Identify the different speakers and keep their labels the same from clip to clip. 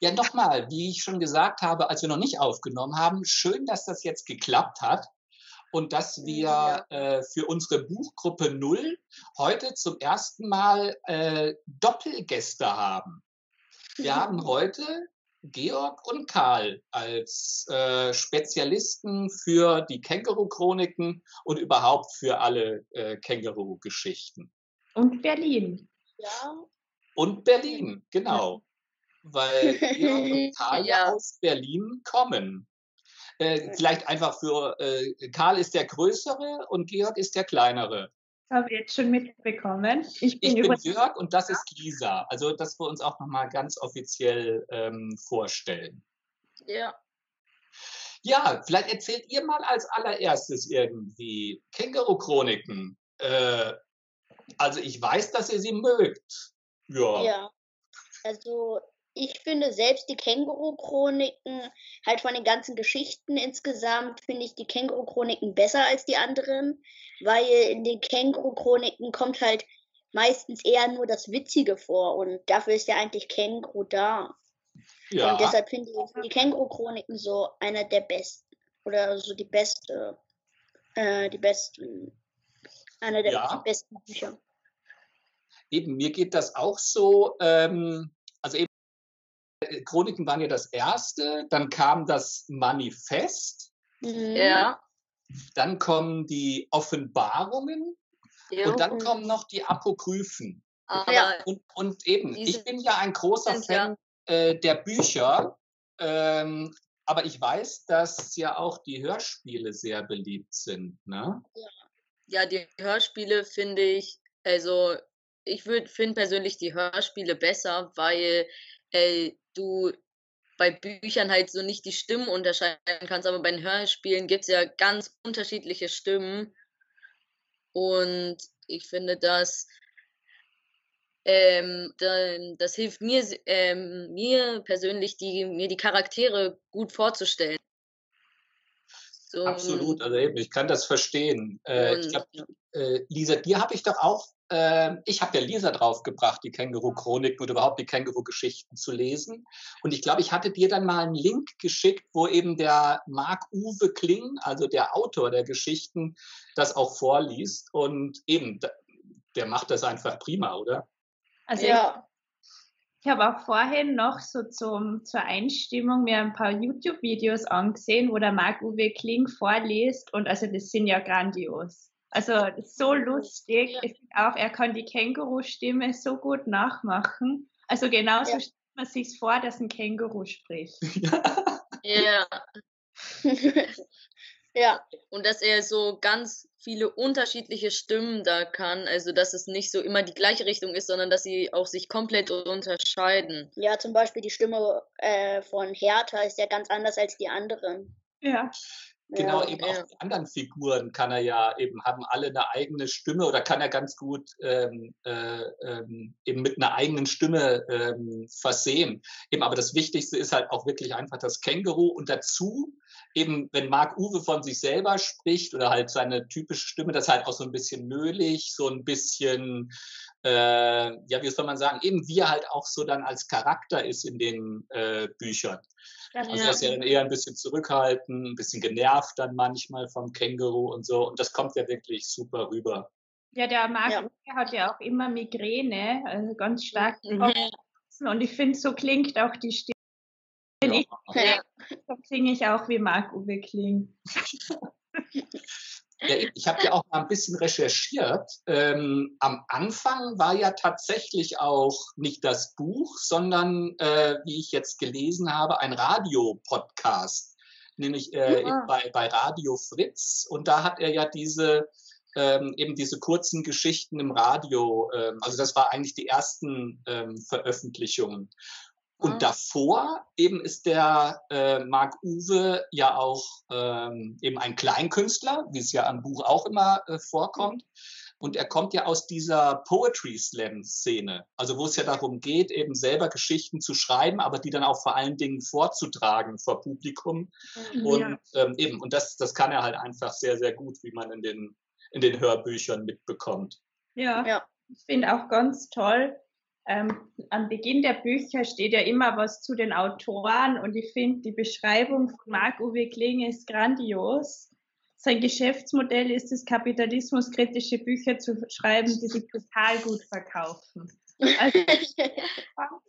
Speaker 1: Ja, nochmal, wie ich schon gesagt habe, als wir noch nicht aufgenommen haben, schön, dass das jetzt geklappt hat und dass wir ja. äh, für unsere Buchgruppe Null heute zum ersten Mal äh, Doppelgäste haben. Wir haben heute Georg und Karl als äh, Spezialisten für die Känguru-Chroniken und überhaupt für alle äh, Känguru-Geschichten.
Speaker 2: Und Berlin.
Speaker 3: Ja.
Speaker 1: Und Berlin, genau. Weil Georg und Karl ja. aus Berlin kommen. Äh, vielleicht einfach für äh, Karl ist der größere und Georg ist der kleinere.
Speaker 2: Habe ich jetzt schon mitbekommen.
Speaker 1: Ich bin, ich bin Jörg und das ist Lisa. Also, dass wir uns auch nochmal ganz offiziell ähm, vorstellen.
Speaker 3: Ja.
Speaker 1: Ja, vielleicht erzählt ihr mal als allererstes irgendwie Känguru-Chroniken. Äh, also, ich weiß, dass ihr sie mögt. Ja.
Speaker 3: Ja. Also, ich finde selbst die Känguru-Chroniken, halt von den ganzen Geschichten insgesamt, finde ich die Känguru-Chroniken besser als die anderen, weil in den Känguru-Chroniken kommt halt meistens eher nur das Witzige vor und dafür ist ja eigentlich Känguru da. Ja. Und deshalb finde ich die Känguru-Chroniken so einer der besten oder so die beste, äh, die besten, einer der ja. besten Bücher.
Speaker 1: Eben, mir geht das auch so. Ähm, Chroniken waren ja das erste, dann kam das Manifest.
Speaker 3: Mhm. Ja.
Speaker 1: Dann kommen die Offenbarungen ja. und dann kommen noch die Apokryphen.
Speaker 3: Ja.
Speaker 1: Und, und eben, ich bin ja ein großer Fan ja. äh, der Bücher, ähm, aber ich weiß, dass ja auch die Hörspiele sehr beliebt sind. Ne?
Speaker 4: Ja, die Hörspiele finde ich, also ich finde persönlich die Hörspiele besser, weil äh, du bei Büchern halt so nicht die Stimmen unterscheiden kannst, aber bei den Hörspielen gibt es ja ganz unterschiedliche Stimmen. Und ich finde, dass ähm, das hilft mir, ähm, mir persönlich, die, mir die Charaktere gut vorzustellen.
Speaker 1: So, Absolut, also eben, ich kann das verstehen. Äh, ich glaub, äh, Lisa, dir habe ich doch auch äh, ich habe ja Lisa draufgebracht, die Känguru-Chroniken und überhaupt die Känguru-Geschichten zu lesen. Und ich glaube, ich hatte dir dann mal einen Link geschickt, wo eben der Marc-Uwe Kling, also der Autor der Geschichten, das auch vorliest. Und eben, der macht das einfach prima, oder?
Speaker 2: Also ja. Ich, ich habe auch vorhin noch so zum, zur Einstimmung mir ein paar YouTube-Videos angesehen, wo der Marc-Uwe Kling vorliest. Und also das sind ja grandios. Also so lustig. Ja. auch, er kann die Känguru-Stimme so gut nachmachen. Also genauso ja. stellt man sich vor, dass ein Känguru spricht.
Speaker 4: Ja.
Speaker 3: ja.
Speaker 4: Und dass er so ganz viele unterschiedliche Stimmen da kann. Also dass es nicht so immer die gleiche Richtung ist, sondern dass sie auch sich komplett unterscheiden.
Speaker 3: Ja, zum Beispiel die Stimme äh, von Hertha ist ja ganz anders als die anderen.
Speaker 2: Ja.
Speaker 1: Genau, ja, eben ja. auch die anderen Figuren kann er ja eben, haben alle eine eigene Stimme oder kann er ganz gut ähm, äh, ähm, eben mit einer eigenen Stimme ähm, versehen. Eben, aber das Wichtigste ist halt auch wirklich einfach das Känguru und dazu eben, wenn Marc Uwe von sich selber spricht oder halt seine typische Stimme, das ist halt auch so ein bisschen nölig, so ein bisschen, äh, ja, wie soll man sagen, eben wie er halt auch so dann als Charakter ist in den äh, Büchern. Also ja. ist ja dann eher ein bisschen zurückhaltend, ein bisschen genervt dann manchmal vom Känguru und so. Und das kommt ja wirklich super rüber.
Speaker 2: Ja, der Marc ja. hat ja auch immer Migräne, also ganz stark. Mhm. Und ich finde, so klingt auch die Stimme. Wenn ja. ich ja. klinge ich auch wie Marc Uwe klingt.
Speaker 1: Ja, ich habe ja auch mal ein bisschen recherchiert. Ähm, am Anfang war ja tatsächlich auch nicht das Buch, sondern, äh, wie ich jetzt gelesen habe, ein Radiopodcast, nämlich äh, ja. bei, bei Radio Fritz. Und da hat er ja diese ähm, eben diese kurzen Geschichten im Radio. Ähm, also das war eigentlich die ersten ähm, Veröffentlichungen. Und ah. davor eben ist der äh, Marc Uwe ja auch ähm, eben ein Kleinkünstler, wie es ja am Buch auch immer äh, vorkommt. Und er kommt ja aus dieser Poetry Slam Szene, also wo es ja darum geht, eben selber Geschichten zu schreiben, aber die dann auch vor allen Dingen vorzutragen vor Publikum. Mhm. Und ja. ähm, eben, und das, das kann er halt einfach sehr, sehr gut, wie man in den, in den Hörbüchern mitbekommt.
Speaker 2: Ja, ja. ich finde auch ganz toll, ähm, am Beginn der Bücher steht ja immer was zu den Autoren und ich finde, die Beschreibung von Marc-Uwe Kling ist grandios. Sein Geschäftsmodell ist es, kapitalismuskritische Bücher zu schreiben, die sich total gut verkaufen. Also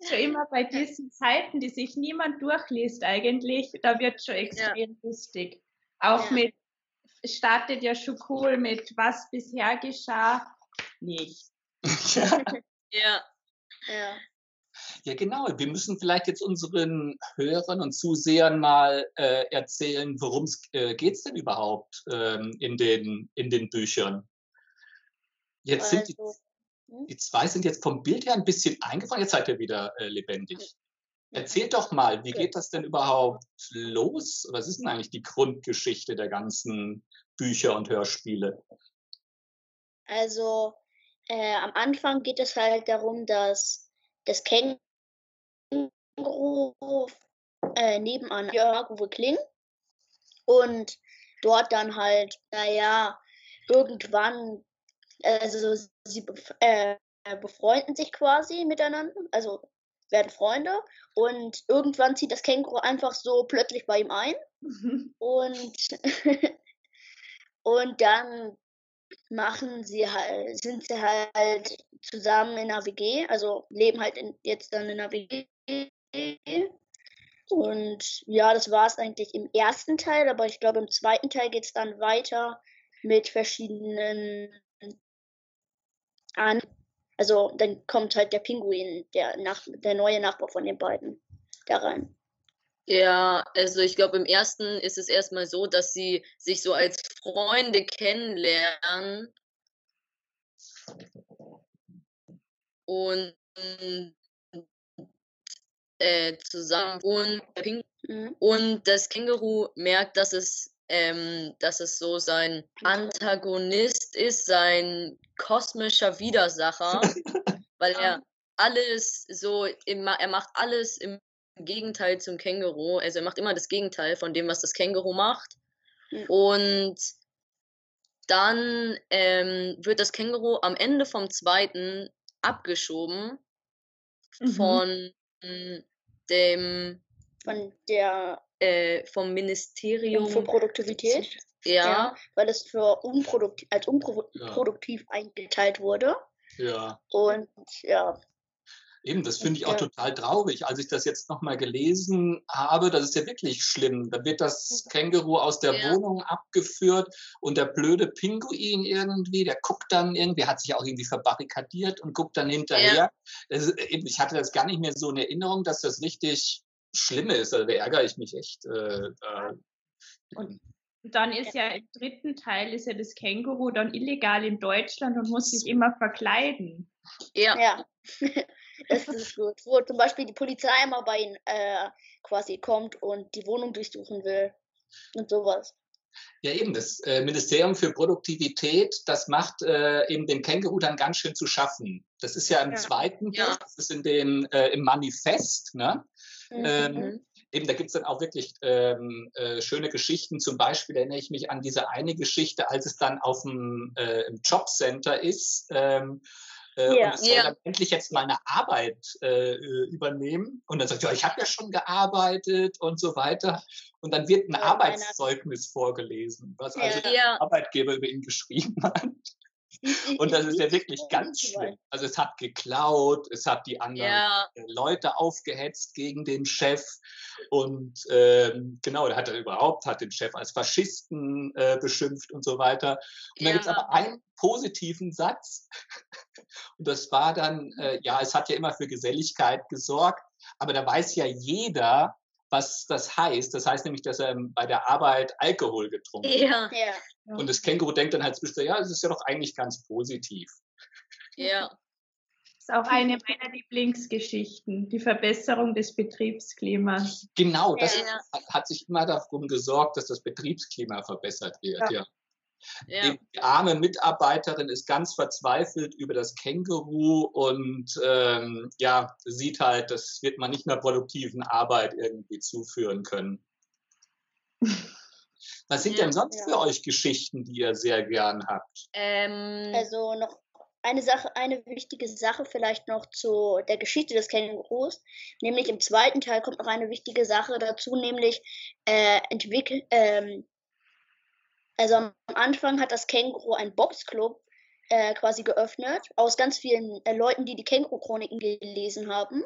Speaker 2: schon immer bei diesen Zeiten, die sich niemand durchliest eigentlich, da wird schon extrem ja. lustig. Auch ja. mit, startet ja schon cool mit was bisher geschah, nicht.
Speaker 4: ja.
Speaker 1: Ja. Ja, genau. Wir müssen vielleicht jetzt unseren Hörern und Zusehern mal äh, erzählen, worum es äh, geht denn überhaupt ähm, in, den, in den Büchern. Jetzt sind die, also, hm? die zwei sind jetzt vom Bild her ein bisschen eingefangen. Jetzt seid ihr wieder äh, lebendig. Erzählt doch mal, wie geht das denn überhaupt los? Was ist denn eigentlich die Grundgeschichte der ganzen Bücher und Hörspiele?
Speaker 3: Also äh, am Anfang geht es halt darum, dass das Känguru äh, nebenan Jörg Uwe Kling und dort dann halt, naja, irgendwann, also sie äh, befreunden sich quasi miteinander, also werden Freunde. Und irgendwann zieht das Känguru einfach so plötzlich bei ihm ein. Und und dann machen sie halt, sind sie halt zusammen in einer WG, also leben halt in, jetzt dann in einer WG. Und ja, das war es eigentlich im ersten Teil, aber ich glaube im zweiten Teil geht es dann weiter mit verschiedenen an. Also dann kommt halt der Pinguin, der, Nach der neue Nachbar von den beiden, da rein.
Speaker 4: Ja, also ich glaube, im ersten ist es erstmal so, dass sie sich so als Freunde kennenlernen. Und äh, zusammen wohnen. Mhm. Und das Känguru merkt, dass es, ähm, dass es so sein Antagonist ist, sein kosmischer Widersacher, weil er alles so, im, er macht alles im Gegenteil zum Känguru. Also er macht immer das Gegenteil von dem, was das Känguru macht. Mhm. Und dann ähm, wird das Känguru am Ende vom zweiten abgeschoben mhm. von dem
Speaker 3: von der
Speaker 4: äh, vom Ministerium
Speaker 3: für Produktivität.
Speaker 4: Ja. ja.
Speaker 3: weil es für unproduktiv als unproduktiv ja. eingeteilt wurde.
Speaker 1: Ja.
Speaker 3: Und ja,
Speaker 1: Eben, das finde ich auch total traurig. Als ich das jetzt nochmal gelesen habe, das ist ja wirklich schlimm. Da wird das Känguru aus der ja. Wohnung abgeführt und der blöde Pinguin irgendwie, der guckt dann irgendwie, hat sich auch irgendwie verbarrikadiert und guckt dann hinterher. Ja. Ist, ich hatte das gar nicht mehr so in Erinnerung, dass das richtig schlimm ist. Also da ärgere ich mich echt. Äh, äh,
Speaker 2: und dann ist ja im dritten Teil ist ja das Känguru dann illegal in Deutschland und muss sich immer verkleiden.
Speaker 3: Ja. ja. Das ist gut. Wo zum Beispiel die Polizei immer bei ihnen äh, quasi kommt und die Wohnung durchsuchen will und sowas.
Speaker 1: Ja, eben, das äh, Ministerium für Produktivität, das macht äh, eben den Känguru dann ganz schön zu schaffen. Das ist ja im ja. zweiten ja. das ist in den, äh, im Manifest, ne? Mhm. Ähm, eben, da gibt es dann auch wirklich ähm, äh, schöne Geschichten. Zum Beispiel erinnere ich mich an diese eine Geschichte, als es dann auf dem äh, im Jobcenter ist. Ähm, äh, ja. und es soll ja. dann endlich jetzt mal eine Arbeit äh, übernehmen. Und dann sagt, ja, ich habe ja schon gearbeitet und so weiter. Und dann wird ein ja, Arbeitszeugnis vorgelesen, was also der Arbeitgeber über ihn geschrieben hat. Und das ist ja wirklich ganz schlimm. Also es hat geklaut, es hat die anderen ja. Leute aufgehetzt gegen den Chef und ähm, genau, der hat er überhaupt, hat den Chef als Faschisten äh, beschimpft und so weiter. Und ja. da gibt es aber einen positiven Satz und das war dann, äh, ja, es hat ja immer für Geselligkeit gesorgt, aber da weiß ja jeder, was das heißt. Das heißt nämlich, dass er bei der Arbeit Alkohol getrunken
Speaker 4: hat. Ja.
Speaker 1: Und das Känguru denkt dann halt zwischen, ja, das ist ja doch eigentlich ganz positiv.
Speaker 4: Ja.
Speaker 2: Das ist auch eine meiner Lieblingsgeschichten, die Verbesserung des Betriebsklimas.
Speaker 1: Genau, das ja. hat sich immer darum gesorgt, dass das Betriebsklima verbessert wird, ja. Ja. Die arme Mitarbeiterin ist ganz verzweifelt über das Känguru und ähm, ja, sieht halt, das wird man nicht mehr produktiven Arbeit irgendwie zuführen können. Was sind ja, denn sonst ja. für euch Geschichten, die ihr sehr gern habt?
Speaker 4: Ähm,
Speaker 3: also noch eine Sache, eine wichtige Sache vielleicht noch zu der Geschichte des Kängurus. Nämlich im zweiten Teil kommt noch eine wichtige Sache dazu, nämlich äh, entwickelt, ähm, also am Anfang hat das Känguru einen Boxclub äh, quasi geöffnet, aus ganz vielen äh, Leuten, die die Känguru-Chroniken gelesen haben.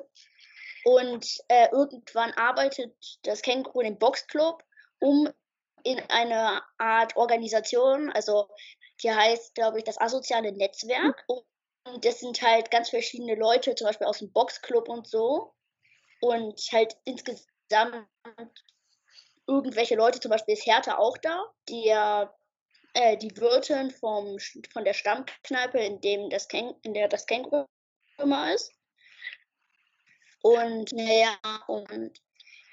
Speaker 3: Und äh, irgendwann arbeitet das Känguru in den Boxclub, um in eine Art Organisation, also die heißt, glaube ich, das asoziale Netzwerk. Und das sind halt ganz verschiedene Leute, zum Beispiel aus dem Boxclub und so. Und halt insgesamt irgendwelche Leute, zum Beispiel ist Hertha auch da, die ja äh, die Wirtin vom, von der Stammkneipe, in, dem das Käng in der das Känguru immer ist. Und naja, und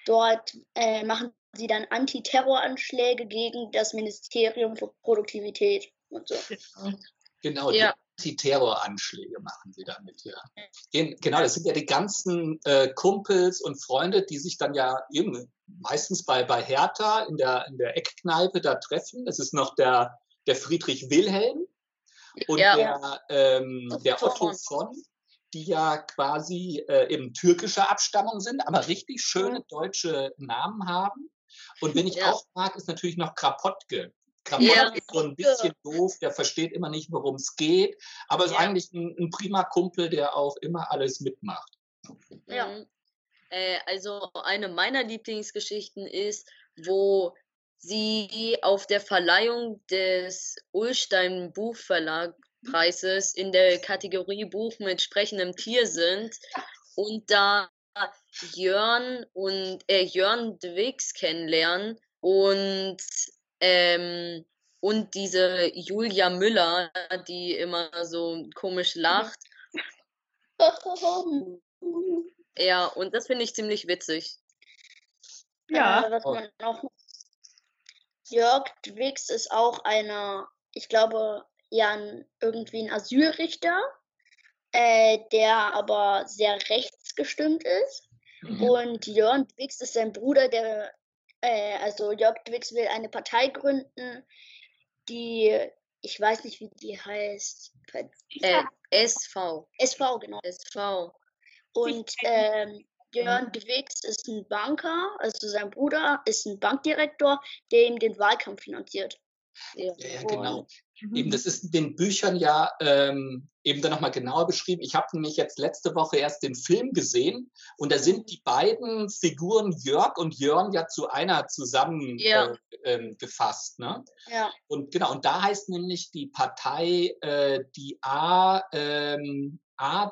Speaker 3: dort äh, machen sie dann Antiterroranschläge gegen das Ministerium für Produktivität und so.
Speaker 1: Genau, ja. Die Terroranschläge machen sie damit, ja. Genau, das sind ja die ganzen äh, Kumpels und Freunde, die sich dann ja eben meistens bei, bei Hertha in der, in der Eckkneipe da treffen. Es ist noch der, der Friedrich Wilhelm und ja. der, ähm, der Otto von, die ja quasi äh, eben türkischer Abstammung sind, aber richtig schöne deutsche Namen haben. Und wenn ich ja. auch mag, ist natürlich noch Krapotke. Krapotke ja. ist so ein bisschen doof, der versteht immer nicht, worum es geht, aber ist eigentlich ein, ein, prima Kumpel, der auch immer alles mitmacht.
Speaker 4: Ja. Mhm. Äh, also eine meiner Lieblingsgeschichten ist, wo sie auf der Verleihung des Ulstein Buchverlagpreises in der Kategorie Buch mit sprechendem Tier sind und da Jörn und äh, Jörn Dwix kennenlernen und ähm, und diese Julia Müller, die immer so komisch lacht. ja, und das finde ich ziemlich witzig.
Speaker 3: Ja. Äh, was man auch Jörg Dwix ist auch einer, ich glaube, ja, ein, irgendwie ein Asylrichter, äh, der aber sehr rechtsgestimmt ist. Mhm. Und Jörn Dwix ist sein Bruder, der, äh, also Jörg Dwix will eine Partei gründen, die, ich weiß nicht, wie die heißt.
Speaker 4: Äh, SV.
Speaker 3: SV, genau.
Speaker 4: SV.
Speaker 3: Und ähm, Jörn Dwix ist ein Banker, also sein Bruder ist ein Bankdirektor, der ihm den Wahlkampf finanziert.
Speaker 1: Ja, ja, genau. Mhm. Eben, das ist in den Büchern ja ähm, eben dann nochmal genauer beschrieben. Ich habe nämlich jetzt letzte Woche erst den Film gesehen und da sind die beiden Figuren Jörg und Jörn ja zu einer zusammengefasst. Ja. Äh, äh, ne?
Speaker 3: ja.
Speaker 1: Und genau, und da heißt nämlich die Partei äh, die A, ähm, A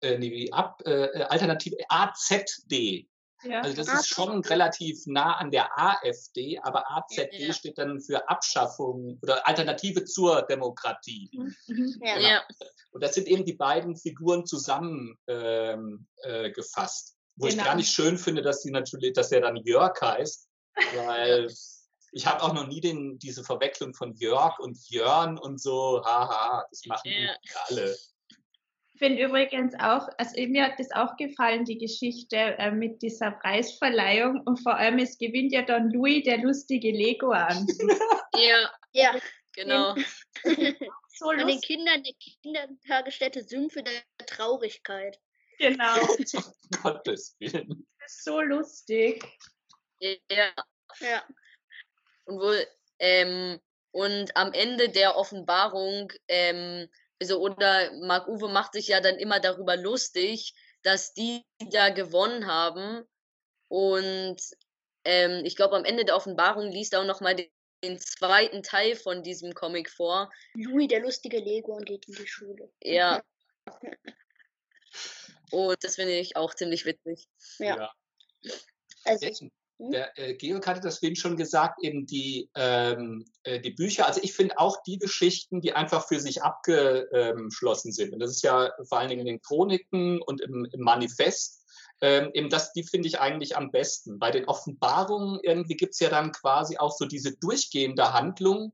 Speaker 1: äh, nee, Ab, äh, Alternative AZD. Ja. Also das ist schon relativ nah an der AfD, aber AZD ja. steht dann für Abschaffung oder Alternative zur Demokratie.
Speaker 3: Mhm. mhm. Ja.
Speaker 1: Genau. Und das sind eben die beiden Figuren zusammengefasst. Ähm, äh, wo genau. ich gar nicht schön finde, dass sie natürlich, dass er dann Jörg heißt, weil ich habe auch noch nie den, diese Verwechslung von Jörg und Jörn und so, haha, das machen ja. alle
Speaker 2: finde übrigens auch, also mir hat das auch gefallen, die Geschichte äh, mit dieser Preisverleihung und vor allem es gewinnt ja dann Louis, der lustige Lego an.
Speaker 4: ja,
Speaker 3: ja,
Speaker 4: genau.
Speaker 3: so Von den Kindern der Kindertagesstätte Sümpfe der Traurigkeit.
Speaker 2: Genau.
Speaker 1: Gottes Willen.
Speaker 2: Das ist so lustig.
Speaker 4: Ja.
Speaker 3: Ja.
Speaker 4: Und wohl, ähm, und am Ende der Offenbarung ähm, also oder Marc Uwe macht sich ja dann immer darüber lustig, dass die da gewonnen haben. Und ähm, ich glaube, am Ende der Offenbarung liest er auch nochmal den, den zweiten Teil von diesem Comic vor.
Speaker 3: Louis, der lustige Lego, und geht in die Schule.
Speaker 4: Ja. und das finde ich auch ziemlich witzig.
Speaker 3: Ja. ja.
Speaker 1: Also? Der äh, Georg hatte das vorhin schon gesagt, eben die, ähm, äh, die Bücher. Also ich finde auch die Geschichten, die einfach für sich abgeschlossen sind. Und das ist ja vor allen Dingen in den Chroniken und im, im Manifest. Ähm, eben das, die finde ich eigentlich am besten. Bei den Offenbarungen irgendwie gibt's ja dann quasi auch so diese durchgehende Handlung,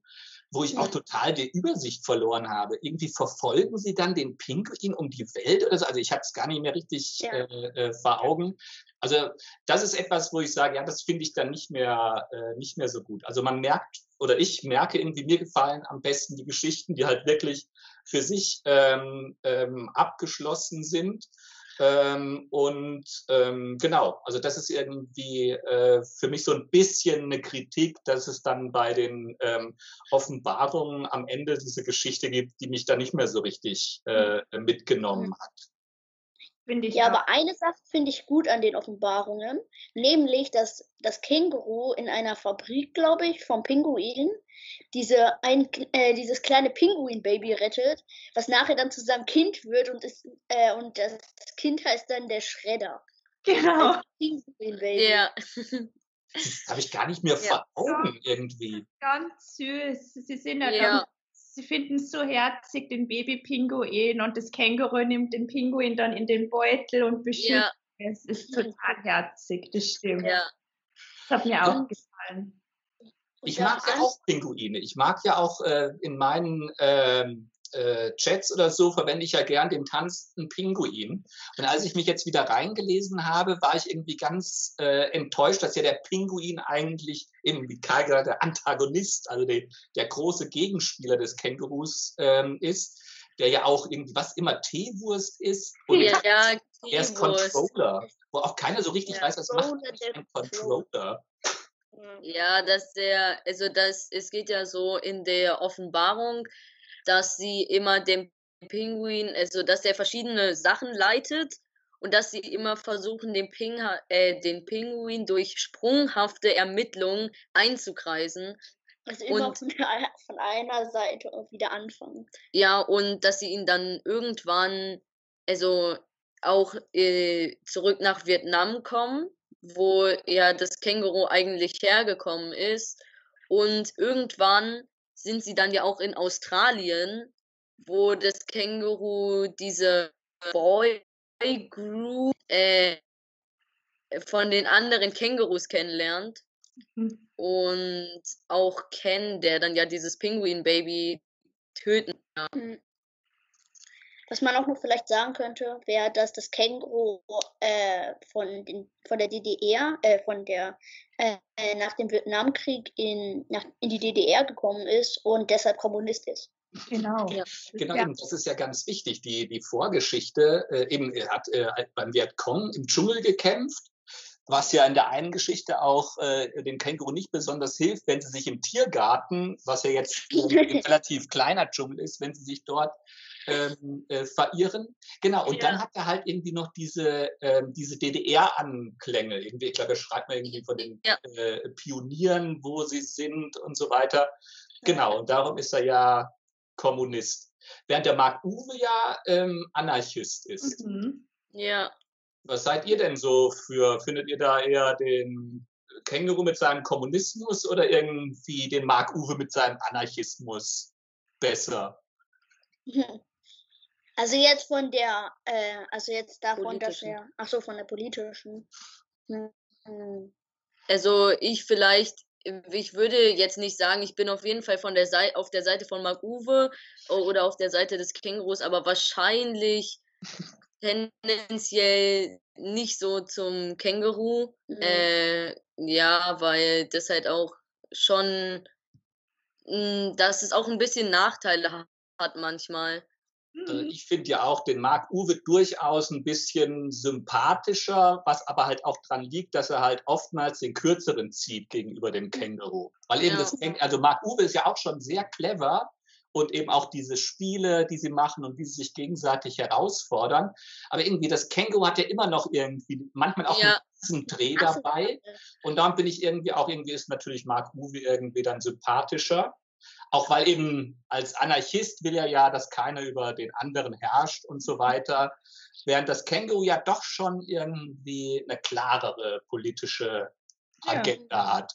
Speaker 1: wo ich auch total die Übersicht verloren habe. Irgendwie verfolgen sie dann den Pinguin um die Welt oder so. Also ich habe es gar nicht mehr richtig ja. äh, äh, vor Augen. Also das ist etwas, wo ich sage, ja, das finde ich dann nicht mehr, äh, nicht mehr so gut. Also man merkt oder ich merke irgendwie, mir gefallen am besten die Geschichten, die halt wirklich für sich ähm, ähm, abgeschlossen sind. Ähm, und ähm, genau, also das ist irgendwie äh, für mich so ein bisschen eine Kritik, dass es dann bei den ähm, Offenbarungen am Ende diese Geschichte gibt, die mich da nicht mehr so richtig äh, mitgenommen hat.
Speaker 3: Finde ich ja, auch. aber eine Sache finde ich gut an den Offenbarungen, nämlich, dass das Känguru in einer Fabrik, glaube ich, vom Pinguin diese ein, äh, dieses kleine Pinguin-Baby rettet, was nachher dann zu seinem Kind wird und, ist, äh, und das Kind heißt dann der Schredder.
Speaker 2: Genau.
Speaker 3: Pinguin-Baby.
Speaker 4: Ja.
Speaker 1: Das habe ich gar nicht mehr vor Augen irgendwie.
Speaker 2: Ganz süß. Sie sind ja, ja sie finden es so herzig, den Babypinguin und das Känguru nimmt den Pinguin dann in den Beutel und beschützt. Ja. Es ist total herzig, das stimmt. Ja. Das hat mir auch gefallen.
Speaker 1: Ich mag ja auch Pinguine. Ich mag ja auch äh, in meinen ähm, äh, Chats oder so verwende ich ja gern den tanzenden Pinguin. Und als ich mich jetzt wieder reingelesen habe, war ich irgendwie ganz äh, enttäuscht, dass ja der Pinguin eigentlich eben, wie Kai gesagt, der Antagonist, also der, der große Gegenspieler des Kängurus ähm, ist, der ja auch irgendwie was immer Teewurst ist.
Speaker 4: Und ja, ja
Speaker 1: er ist Controller, wo auch keiner so richtig ja, weiß, was macht ein Controller.
Speaker 4: Ja, dass der, also das, es geht ja so in der Offenbarung, dass sie immer dem Pinguin, also dass er verschiedene Sachen leitet und dass sie immer versuchen, den, Ping, äh, den Pinguin durch sprunghafte Ermittlungen einzukreisen.
Speaker 3: Also immer und, von einer Seite wieder anfangen.
Speaker 4: Ja, und dass sie ihn dann irgendwann, also auch äh, zurück nach Vietnam kommen, wo ja das Känguru eigentlich hergekommen ist. Und irgendwann sind sie dann ja auch in Australien, wo das Känguru diese Boy Group äh, von den anderen Kängurus kennenlernt. Mhm. Und auch Ken, der dann ja dieses Pinguin-Baby töten kann. Mhm.
Speaker 3: Was man auch noch vielleicht sagen könnte, wäre, dass das Känguru äh, von, den, von der DDR, äh, von der äh, nach dem Vietnamkrieg in, nach, in die DDR gekommen ist und deshalb Kommunist ist.
Speaker 2: Genau.
Speaker 1: Ja. Genau, ja. das ist ja ganz wichtig. Die, die Vorgeschichte, äh, eben, er hat äh, beim Vietcong im Dschungel gekämpft, was ja in der einen Geschichte auch äh, dem Känguru nicht besonders hilft, wenn sie sich im Tiergarten, was ja jetzt ein relativ kleiner Dschungel ist, wenn sie sich dort ähm, äh, verirren. Genau, und ja. dann hat er halt irgendwie noch diese, ähm, diese DDR-Anklänge. Irgendwie, ich glaube, er schreibt mal irgendwie von den ja. äh, Pionieren, wo sie sind und so weiter. Genau, und darum ist er ja Kommunist. Während der Mark Uwe ja ähm, Anarchist ist.
Speaker 4: Mhm. Ja.
Speaker 1: Was seid ihr denn so für, findet ihr da eher den Känguru mit seinem Kommunismus oder irgendwie den Mark Uwe mit seinem Anarchismus besser?
Speaker 3: Also jetzt von der, äh, also jetzt davon, dass er, ach so, von der politischen. Hm.
Speaker 4: Also ich vielleicht, ich würde jetzt nicht sagen, ich bin auf jeden Fall von der Seite, auf der Seite von Mark Uwe oder auf der Seite des Kängurus, aber wahrscheinlich tendenziell nicht so zum Känguru. Mhm. Äh, ja, weil das halt auch schon, hm, dass es auch ein bisschen Nachteile hat manchmal.
Speaker 1: Äh, mhm. Ich finde ja auch den Marc Uwe durchaus ein bisschen sympathischer, was aber halt auch dran liegt, dass er halt oftmals den kürzeren zieht gegenüber dem Känguru. Weil eben ja. das, also Marc Uwe ist ja auch schon sehr clever und eben auch diese Spiele, die sie machen und wie sie sich gegenseitig herausfordern. Aber irgendwie das Känguru hat ja immer noch irgendwie, manchmal auch ja. einen Dreh dabei. Und darum bin ich irgendwie auch, irgendwie ist natürlich Marc Uwe irgendwie dann sympathischer. Auch weil eben als Anarchist will er ja, dass keiner über den anderen herrscht und so weiter. Während das Känguru ja doch schon irgendwie eine klarere politische Agenda ja. hat.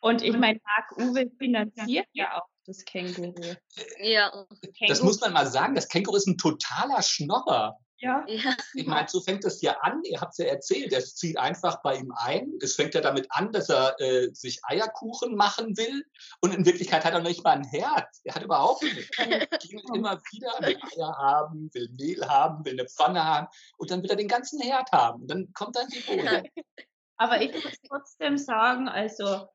Speaker 2: Und ich meine, Marc Uwe finanziert ja auch das Känguru.
Speaker 4: Ja.
Speaker 1: Das muss man mal sagen, das Känguru ist ein totaler Schnorrer.
Speaker 2: Ja.
Speaker 1: Ich meine, so fängt es ja an, ihr habt es ja erzählt, er zieht einfach bei ihm ein. Es fängt ja damit an, dass er äh, sich Eierkuchen machen will und in Wirklichkeit hat er noch nicht mal ein Herz. Er hat überhaupt nichts. Er klingelt immer wieder, will Eier haben, will Mehl haben, will eine Pfanne haben und dann will er den ganzen Herd haben. Und dann kommt dann die Bohne.
Speaker 2: Aber ich muss trotzdem sagen, also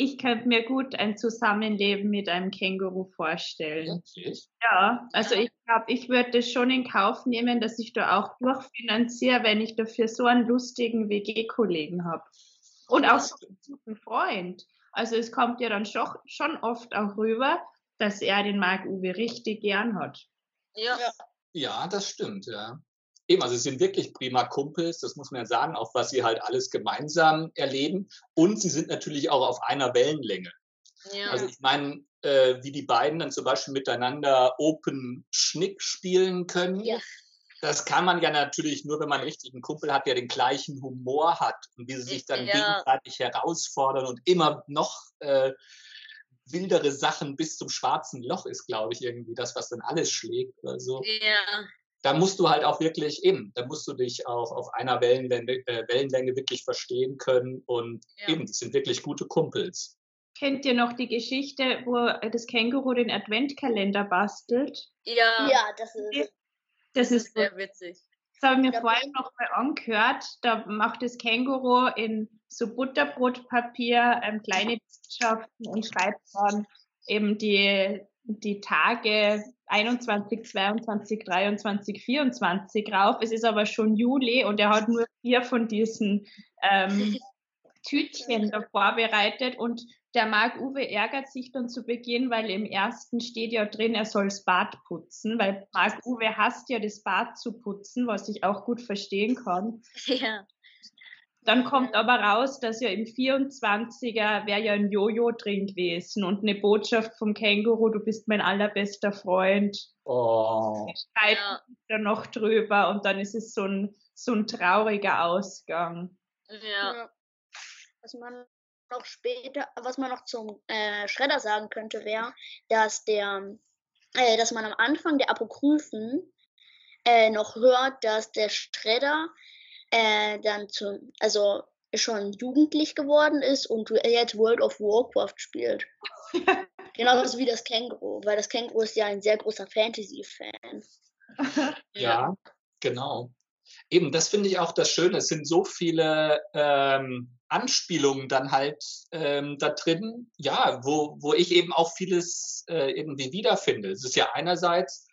Speaker 2: ich könnte mir gut ein Zusammenleben mit einem Känguru vorstellen.
Speaker 1: Wirklich?
Speaker 2: Ja, also ich glaube, ich würde das schon in Kauf nehmen, dass ich da auch durchfinanziere, wenn ich dafür so einen lustigen WG-Kollegen habe. Und auch so einen guten Freund. Also es kommt ja dann schon, schon oft auch rüber, dass er den Marc Uwe richtig gern hat.
Speaker 4: Ja.
Speaker 1: Ja, das stimmt, ja. Eben, also sie sind wirklich prima Kumpels, das muss man ja sagen, auch was sie halt alles gemeinsam erleben. Und sie sind natürlich auch auf einer Wellenlänge.
Speaker 4: Ja.
Speaker 1: Also ich meine, äh, wie die beiden dann zum Beispiel miteinander Open Schnick spielen können.
Speaker 3: Ja.
Speaker 1: Das kann man ja natürlich nur, wenn man einen richtigen Kumpel hat, der den gleichen Humor hat und wie sie sich dann
Speaker 4: Ja.
Speaker 1: gegenseitig herausfordern und immer noch äh, wildere Sachen bis zum schwarzen Loch ist, glaube ich, irgendwie das, was dann alles schlägt oder so.
Speaker 4: ja.
Speaker 1: Da musst du halt auch wirklich eben, da musst du dich auch auf einer Wellenlänge, äh, Wellenlänge wirklich verstehen können und
Speaker 4: Ja.
Speaker 1: eben, das sind wirklich gute Kumpels.
Speaker 2: Kennt ihr noch die Geschichte, wo das Känguru den Adventkalender bastelt?
Speaker 4: Ja,
Speaker 3: Ja, das ist.
Speaker 2: Das ist so
Speaker 4: sehr witzig.
Speaker 2: Das habe ich mir vorhin noch mal angehört. Da macht das Känguru in so Butterbrotpapier ähm, kleine Botschaften und schreibt dann eben die, die Tage 21, 22, 23, 24 rauf. Es ist aber schon Juli und er hat nur vier von diesen ähm, Tütchen da vorbereitet und der Marc Uwe ärgert sich dann zu Beginn, weil im ersten steht ja drin, er soll das Bad putzen, weil Marc Uwe hasst ja das Bad zu putzen, was ich auch gut verstehen kann.
Speaker 4: Ja.
Speaker 2: Dann kommt aber raus, dass ja im 24er wäre ja ein Jojo drin gewesen und eine Botschaft vom Känguru, du bist mein allerbester Freund.
Speaker 1: Oh.
Speaker 2: Schreibt
Speaker 4: Ja.
Speaker 2: da noch drüber und dann ist es so ein, so ein trauriger Ausgang.
Speaker 4: Ja.
Speaker 3: Ja. Was man noch später, was man noch zum äh, Schredder sagen könnte, wäre, dass der, äh, dass man am Anfang der Apokryphen äh, noch hört, dass der Schredder äh, dann zum, also schon jugendlich geworden ist und jetzt World of Warcraft spielt. Genauso wie das Känguru, weil das Känguru ist ja ein sehr großer Fantasy-Fan.
Speaker 1: Ja, genau. Eben, das finde ich auch das Schöne. Es sind so viele ähm, Anspielungen dann halt ähm, da drin, ja, wo, wo ich eben auch vieles äh, irgendwie wiederfinde. Es ist ja einerseits,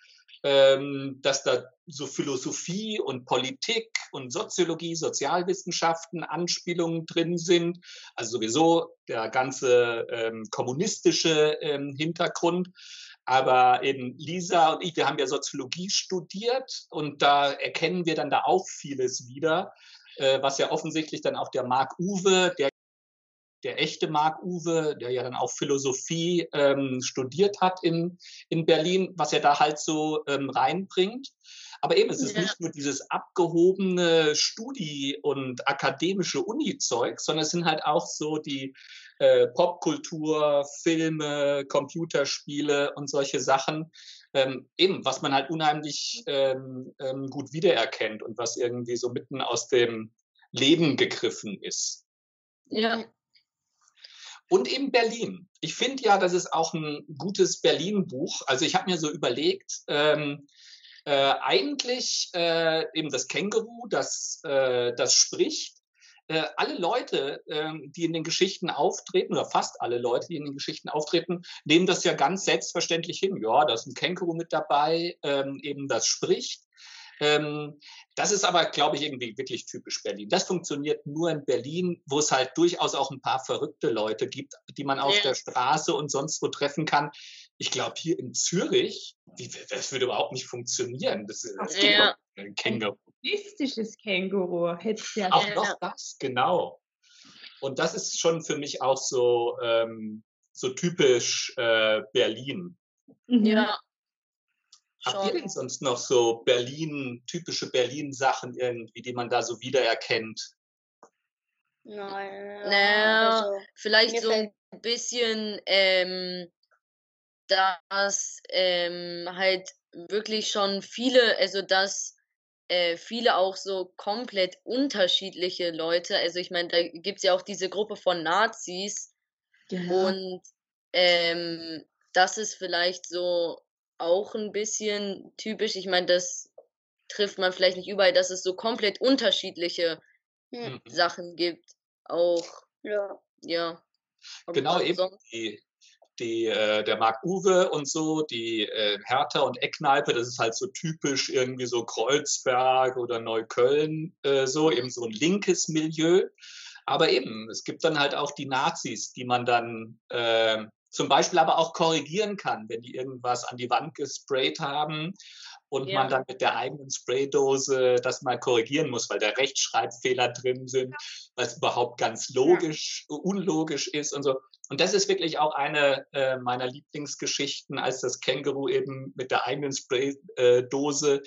Speaker 1: ähm, dass da so Philosophie und Politik und Soziologie, Sozialwissenschaften, Anspielungen drin sind. Also sowieso der ganze ähm, kommunistische ähm, Hintergrund. Aber eben Lisa und ich, wir haben ja Soziologie studiert und da erkennen wir dann da auch vieles wieder, äh, was ja offensichtlich dann auch der Marc Uwe, der, der echte Marc Uwe, der ja dann auch Philosophie ähm, studiert hat in, in Berlin, was er da halt so ähm, reinbringt. Aber eben, es ist
Speaker 4: Ja.
Speaker 1: nicht nur dieses abgehobene Studi- und akademische Uni-Zeug, sondern es sind halt auch so die äh, Popkultur, Filme, Computerspiele und solche Sachen. Ähm, eben, was man halt unheimlich ähm, ähm, gut wiedererkennt und was irgendwie so mitten aus dem Leben gegriffen ist.
Speaker 4: Ja.
Speaker 1: Und eben Berlin. Ich finde ja, das ist auch ein gutes Berlin-Buch. Also ich habe mir so überlegt, ähm, äh, eigentlich äh, eben das Känguru, das, äh, das spricht. Äh, alle Leute, ähm, die in den Geschichten auftreten, oder fast alle Leute, die in den Geschichten auftreten, nehmen das ja ganz selbstverständlich hin. Ja, da ist ein Känguru mit dabei, ähm, eben das spricht. Ähm, das ist aber, glaube ich, irgendwie wirklich typisch Berlin. Das funktioniert nur in Berlin, wo es halt durchaus auch ein paar verrückte Leute gibt, die man auf
Speaker 4: Ja.
Speaker 1: der Straße und sonst wo treffen kann. Ich glaube, hier in Zürich, wie, das würde überhaupt nicht funktionieren. Das, das
Speaker 4: Ja.
Speaker 1: ein Känguru.
Speaker 2: Mystisches Känguru hätte ja.
Speaker 1: Auch
Speaker 4: Ja.
Speaker 1: noch das, genau. Und das ist schon für mich auch so, ähm, so typisch äh, Berlin.
Speaker 2: Mhm.
Speaker 4: Ja.
Speaker 1: Habt ihr denn sonst noch so Berlin, typische Berlin-Sachen irgendwie, die man da so wiedererkennt?
Speaker 3: Nein,
Speaker 4: Naja,
Speaker 3: also,
Speaker 4: Vielleicht so ein bisschen, ähm, dass ähm, halt wirklich schon viele, also dass äh, viele auch so komplett unterschiedliche Leute, also ich meine, da gibt es ja auch diese Gruppe von Nazis
Speaker 2: Genau.
Speaker 4: und ähm, das ist vielleicht so auch ein bisschen typisch. Ich meine, das trifft man vielleicht nicht überall, dass es so komplett unterschiedliche
Speaker 3: hm,
Speaker 1: Mhm.
Speaker 4: Sachen gibt. Auch,
Speaker 3: ja.
Speaker 4: ja.
Speaker 1: genau, eben die, die, äh, der Marc Uwe und so, die äh, Hertha und Eckkneipe, das ist halt so typisch irgendwie so Kreuzberg oder Neukölln, äh, so eben so ein linkes Milieu. Aber eben, es gibt dann halt auch die Nazis, die man dann äh, zum Beispiel aber auch korrigieren kann, wenn die irgendwas an die Wand gesprayt haben und ja. man dann mit der eigenen Spraydose das mal korrigieren muss, weil da Rechtschreibfehler drin sind, was überhaupt ganz logisch, ja. unlogisch ist und so. Und das ist wirklich auch eine äh, meiner Lieblingsgeschichten, als das Känguru eben mit der eigenen Spraydose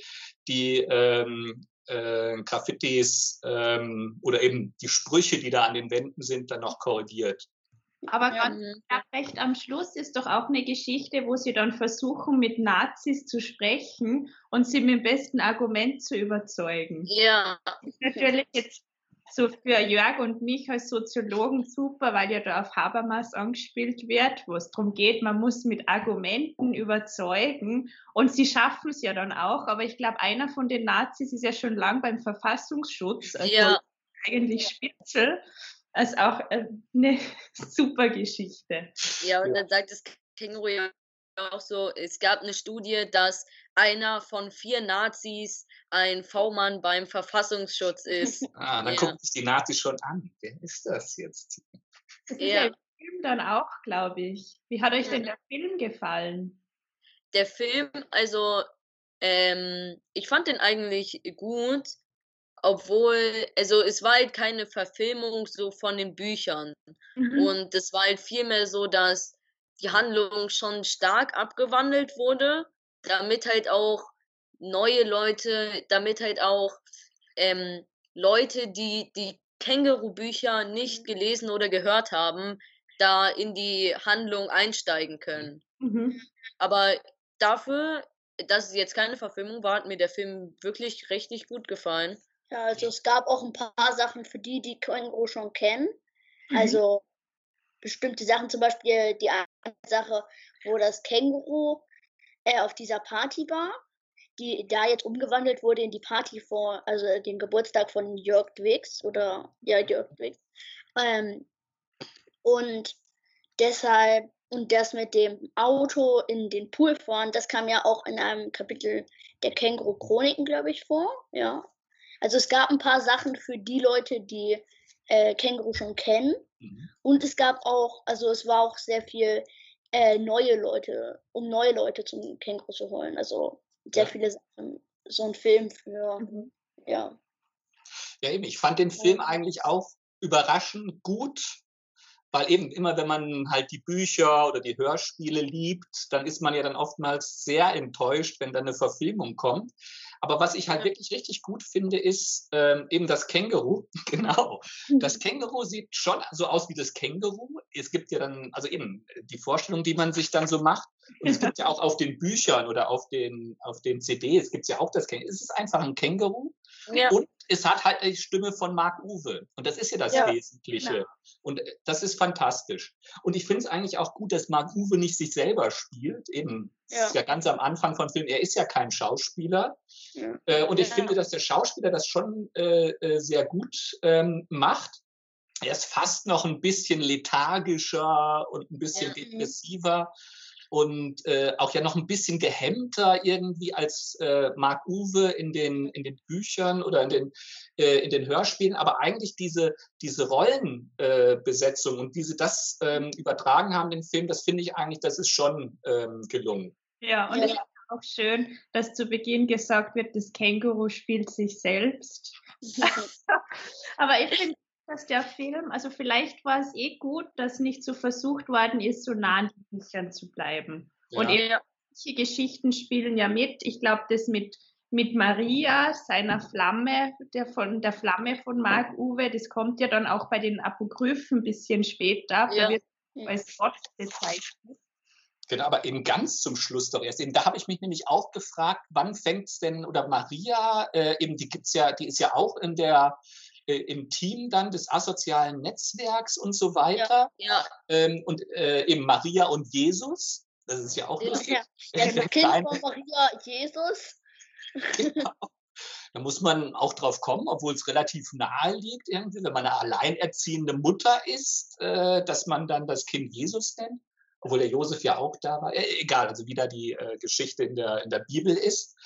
Speaker 1: die ähm, äh, Graffitis ähm, oder eben die Sprüche, die da an den Wänden sind, dann noch korrigiert.
Speaker 2: Aber ja. ganz recht am Schluss ist doch auch eine Geschichte, wo sie dann versuchen, mit Nazis zu sprechen und sie mit dem besten Argument zu überzeugen.
Speaker 4: Ja.
Speaker 2: Das ist natürlich jetzt so für Jörg und mich als Soziologen super, weil ja da auf Habermas angespielt wird, wo es darum geht, man muss mit Argumenten überzeugen und sie schaffen es ja dann auch, aber ich glaube, einer von den Nazis ist ja schon lang beim Verfassungsschutz, also ja. eigentlich Spitzel ist auch äh, eine super Geschichte.
Speaker 4: Ja, und dann sagt das Känguru ja auch so, es gab eine Studie, dass einer von vier Nazis ein V-Mann beim Verfassungsschutz ist.
Speaker 1: Ah, dann ja. guckt sich die Nazis schon an. Wer ist das jetzt?
Speaker 2: Das ist ja. der Film dann auch, glaube ich. Wie hat euch denn der Film gefallen?
Speaker 4: Der Film, also ähm, ich fand den eigentlich gut obwohl, also es war halt keine Verfilmung so von den Büchern. Mhm. Und es war halt vielmehr so, dass die Handlung schon stark abgewandelt wurde, damit halt auch neue Leute, damit halt auch ähm, Leute, die die Känguru-Bücher nicht gelesen oder gehört haben, da in die Handlung einsteigen können. Mhm. Aber dafür, dass es jetzt keine Verfilmung war, hat mir der Film wirklich richtig gut gefallen.
Speaker 3: Ja, also es gab auch ein paar Sachen für die, die Känguru schon kennen. Mhm. Also bestimmte Sachen, zum Beispiel die eine Sache, wo das Känguru äh, auf dieser Party war, die da jetzt umgewandelt wurde in die Party vor, also den Geburtstag von Jörg Dwix oder ja, Jörg Dwix. Ähm, und deshalb, und das mit dem Auto in den Pool fahren, das kam ja auch in einem Kapitel der Känguru-Chroniken, glaube ich, vor. Ja. Also es gab ein paar Sachen für die Leute, die äh, Känguru schon kennen. Mhm. Und es gab auch, also es war auch sehr viel äh, neue Leute, um neue Leute zum Känguru zu holen. Also sehr ja. viele Sachen. So ein Film für, mhm. ja.
Speaker 1: Ja, eben, ich fand den Film ja. eigentlich auch überraschend gut, weil eben immer, wenn man halt die Bücher oder die Hörspiele liebt, dann ist man ja dann oftmals sehr enttäuscht, wenn dann eine Verfilmung kommt. Aber was ich halt wirklich richtig gut finde, ist ähm, eben das Känguru. genau. Das mhm. Känguru sieht schon so aus wie das Känguru. Es gibt ja dann, also eben die Vorstellung, die man sich dann so macht. Und es gibt ja auch auf den Büchern oder auf den, auf den CDs gibt es ja auch das Känguru. Es ist einfach ein Känguru. Ja. Und es hat halt die Stimme von Marc Uwe. Und das ist ja das ja, Wesentliche. Ja. Und äh, das ist fantastisch. Und ich finde es eigentlich auch gut, dass Marc Uwe nicht sich selber spielt. Eben, ja. ist ja ganz am Anfang von Film. Er ist ja kein Schauspieler. Äh, und ich finde, dass der Schauspieler das schon äh, äh, sehr gut ähm, macht. Er ist fast noch ein bisschen lethargischer und ein bisschen depressiver und äh, auch ja noch ein bisschen gehemmter irgendwie als äh, Mark Uwe in den, in den Büchern oder in den, äh, in den Hörspielen, aber eigentlich diese, diese Rollenbesetzung äh, und wie sie das ähm, übertragen haben, den Film, das finde ich eigentlich, das ist schon ähm, gelungen.
Speaker 2: Ja, und ja. ich finde auch schön, dass zu Beginn gesagt wird, das Känguru spielt sich selbst. aber ich finde dass der Film, also vielleicht war es eh gut, dass nicht so versucht worden ist, so nah an den Büchern zu bleiben. Ja. Und manche Geschichten spielen ja mit. Ich glaube, das mit, mit Maria, seiner Flamme, der von der Flamme von Marc Uwe, das kommt ja dann auch bei den Apokryphen ein bisschen später. Ja. Da wird als Gott bezeichnet.
Speaker 1: Genau, aber eben ganz zum Schluss doch erst. Eben, da habe ich mich nämlich auch gefragt, wann fängt es denn, oder Maria, äh, eben die gibt's ja, die ist ja auch in der im Team dann des asozialen Netzwerks und so weiter. Ja. Ähm, und äh, eben Maria und Jesus. Das ist ja auch lustig.
Speaker 3: Ja, ja das Kind von Maria Jesus.
Speaker 1: Genau. Da muss man auch drauf kommen, obwohl es relativ nahe liegt, irgendwie, wenn man eine alleinerziehende Mutter ist, äh, dass man dann das Kind Jesus nennt, obwohl der Josef ja auch da war. Äh, egal, also wie da die äh, Geschichte in der, in der Bibel ist.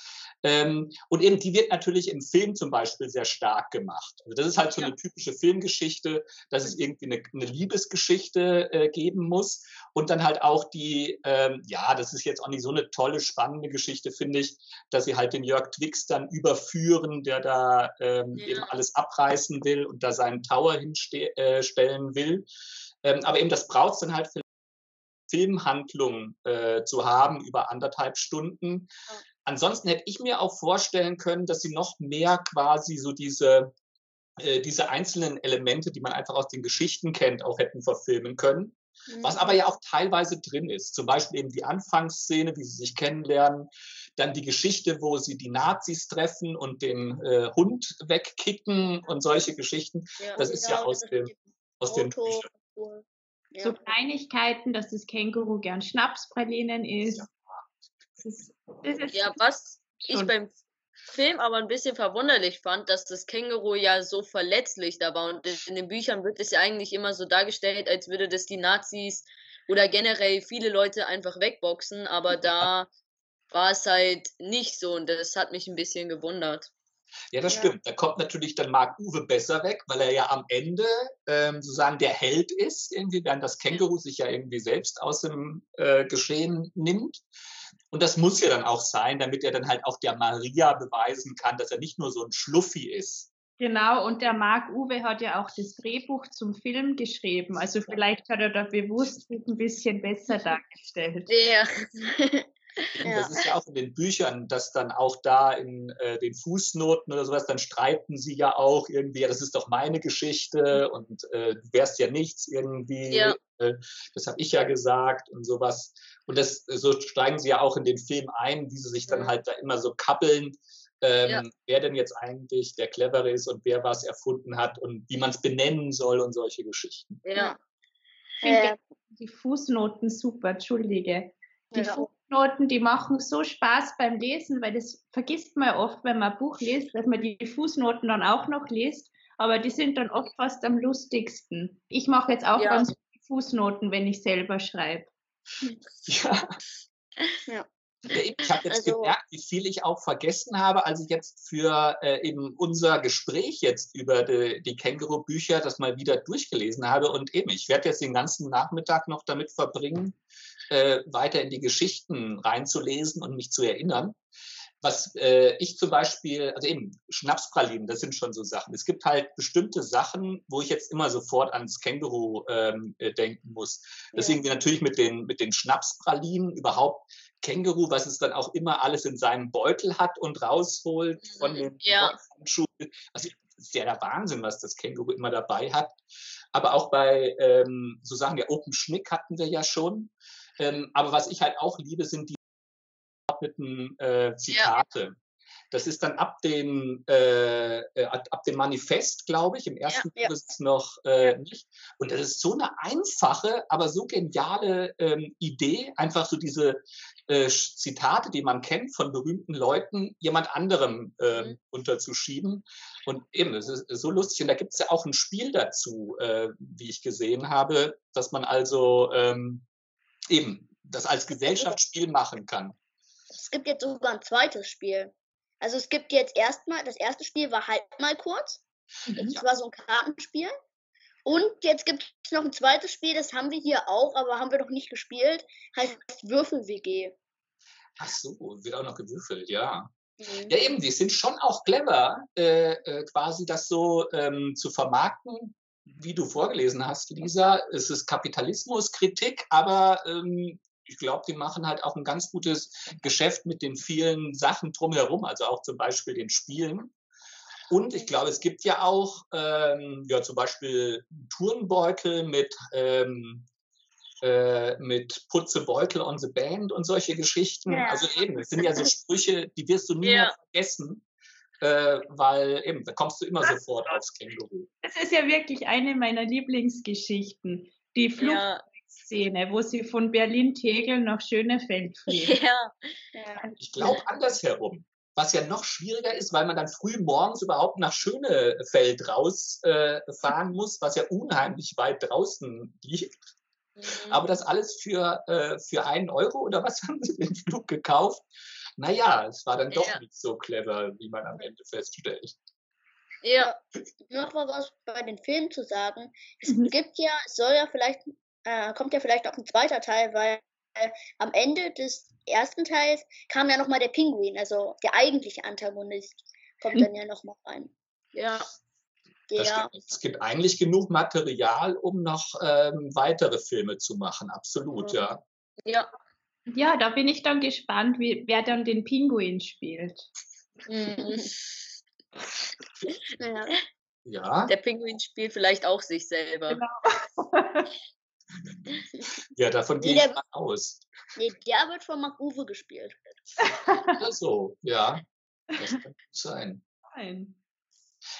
Speaker 1: Ähm, und eben die wird natürlich im Film zum Beispiel sehr stark gemacht. Also das ist halt so eine typische Filmgeschichte, dass es irgendwie eine, eine Liebesgeschichte äh, geben muss. Und dann halt auch die, ähm, ja, das ist jetzt auch nicht so eine tolle, spannende Geschichte, finde ich, dass sie halt den Jörg Twix dann überführen, der da ähm, ja. eben alles abreißen will und da seinen Tower hinstellen äh, will. Ähm, aber eben das braucht es dann halt für Filmhandlung äh, zu haben über anderthalb Stunden. Ansonsten hätte ich mir auch vorstellen können, dass sie noch mehr quasi so diese, äh, diese einzelnen Elemente, die man einfach aus den Geschichten kennt, auch hätten verfilmen können. Mhm. Was aber ja auch teilweise drin ist. Zum Beispiel eben die Anfangsszene, wie sie sich kennenlernen. Dann die Geschichte, wo sie die Nazis treffen und den äh, Hund wegkicken und solche Geschichten. Ja, das ist ja aus, dem, aus den Büchern.
Speaker 2: Ja. So Kleinigkeiten, dass das Känguru gern Schnapspralinen isst. Ja
Speaker 4: ist, ist ja, was schon. ich beim Film aber ein bisschen verwunderlich fand, dass das Känguru ja so verletzlich da war. Und in den Büchern wird es ja eigentlich immer so dargestellt, als würde das die Nazis oder generell viele Leute einfach wegboxen. Aber da war es halt nicht so und das hat mich ein bisschen gewundert.
Speaker 1: Ja, das ja. stimmt. Da kommt natürlich dann Mark Uwe besser weg, weil er ja am Ende ähm, sozusagen der Held ist, irgendwie, während das Känguru sich ja irgendwie selbst aus dem äh, Geschehen nimmt. Und das muss ja dann auch sein, damit er dann halt auch der Maria beweisen kann, dass er nicht nur so ein Schluffi ist.
Speaker 2: Genau, und der Marc Uwe hat ja auch das Drehbuch zum Film geschrieben. Also vielleicht hat er da bewusst ein bisschen besser dargestellt.
Speaker 4: Ja.
Speaker 1: Ja. Das ist ja auch in den Büchern, dass dann auch da in äh, den Fußnoten oder sowas, dann streiten sie ja auch irgendwie, ja, das ist doch meine Geschichte und äh, du wärst ja nichts irgendwie. Ja. Äh, das habe ich ja gesagt und sowas. Und das so steigen sie ja auch in den Film ein, wie sie sich dann halt da immer so kappeln. Ähm, ja. wer denn jetzt eigentlich der Clevere ist und wer was erfunden hat und wie man es benennen soll und solche Geschichten.
Speaker 2: Ja. Äh, die Fußnoten super, entschuldige. Die ja. Fußnoten, die machen so Spaß beim Lesen, weil das vergisst man oft, wenn man ein Buch liest, dass man die Fußnoten dann auch noch liest. Aber die sind dann oft fast am lustigsten. Ich mache jetzt auch ja. ganz Fußnoten, wenn ich selber schreibe.
Speaker 1: Ja. ja. Ich habe jetzt also, gemerkt, wie viel ich auch vergessen habe, als ich jetzt für äh, eben unser Gespräch jetzt über die, die Känguru-Bücher das mal wieder durchgelesen habe. Und eben, ich werde jetzt den ganzen Nachmittag noch damit verbringen, äh, weiter in die Geschichten reinzulesen und mich zu erinnern. Was äh, ich zum Beispiel, also eben Schnapspralinen, das sind schon so Sachen. Es gibt halt bestimmte Sachen, wo ich jetzt immer sofort ans Känguru ähm, äh, denken muss. Deswegen ja. natürlich mit den, mit den Schnapspralinen überhaupt Känguru, was es dann auch immer alles in seinem Beutel hat und rausholt von mhm. den ja. Handschuhen. Also, ist ja der Wahnsinn, was das Känguru immer dabei hat. Aber auch bei ähm, so Sachen, der Open Schnick hatten wir ja schon. Ähm, aber was ich halt auch liebe, sind die geordneten äh, Zitate. Ja. Das ist dann ab dem, äh, äh ab dem Manifest, glaube ich. Im ersten ja, Buch ist es noch äh, nicht. Und das ist so eine einfache, aber so geniale ähm, Idee, einfach so diese äh, Zitate, die man kennt von berühmten Leuten, jemand anderem äh, mhm. unterzuschieben. Und eben, es ist so lustig. Und da gibt es ja auch ein Spiel dazu, äh, wie ich gesehen habe, dass man also ähm, eben das als Gesellschaftsspiel machen kann
Speaker 3: es gibt jetzt sogar ein zweites Spiel. Also es gibt jetzt erstmal, das erste Spiel war halt mal kurz. Mhm. Das war so ein Kartenspiel. Und jetzt gibt es noch ein zweites Spiel, das haben wir hier auch, aber haben wir noch nicht gespielt. Heißt Würfel-WG.
Speaker 1: Ach so, wird auch noch gewürfelt, ja. Mhm. Ja, eben, die sind schon auch clever, äh, äh, quasi das so ähm, zu vermarkten, wie du vorgelesen hast, Lisa. Es ist Kapitalismuskritik, aber ähm, ich glaube, die machen halt auch ein ganz gutes Geschäft mit den vielen Sachen drumherum, also auch zum Beispiel den Spielen. Und ich glaube, es gibt ja auch ähm, ja, zum Beispiel Turnbeutel mit, ähm, äh, mit Putze Beutel on the Band und solche Geschichten. Ja. Also eben, es sind ja so Sprüche, die wirst du nie ja. vergessen. Äh, weil eben, da kommst du immer das, sofort aufs Känguru.
Speaker 2: Das ist ja wirklich eine meiner Lieblingsgeschichten. Die Flucht ja. Szene, wo sie von Berlin-Tegel nach Schönefeld fliegen.
Speaker 4: Ja.
Speaker 1: ja. Ich glaube andersherum. was ja noch schwieriger ist, weil man dann früh morgens überhaupt nach Schönefeld rausfahren äh, muss, was ja unheimlich weit draußen liegt. Mhm. Aber das alles für, äh, für einen Euro oder was haben Sie den Flug gekauft? Naja, es war dann doch ja. nicht so clever, wie man am Ende feststellt.
Speaker 3: Ja. Noch mal was bei den Filmen zu sagen. Es mhm. gibt ja, es soll ja vielleicht, äh, kommt ja vielleicht auch ein zweiter Teil, weil äh, am Ende des ersten Teils kam ja nochmal der Pinguin, also der eigentliche Antagonist, kommt dann ja nochmal rein.
Speaker 4: Ja.
Speaker 1: Der, es gibt eigentlich genug Material, um noch ähm, weitere Filme zu machen, absolut, ja.
Speaker 2: Ja. Ja, da bin ich dann gespannt, wie, wer dann den Pinguin spielt.
Speaker 4: Mhm. ja. ja. Der Pinguin spielt vielleicht auch sich selber. Genau.
Speaker 1: ja, davon gehe ich mal aus.
Speaker 3: Nee, der wird von Mark Uwe gespielt.
Speaker 1: Oder so, ja. Das kann sein. Nein.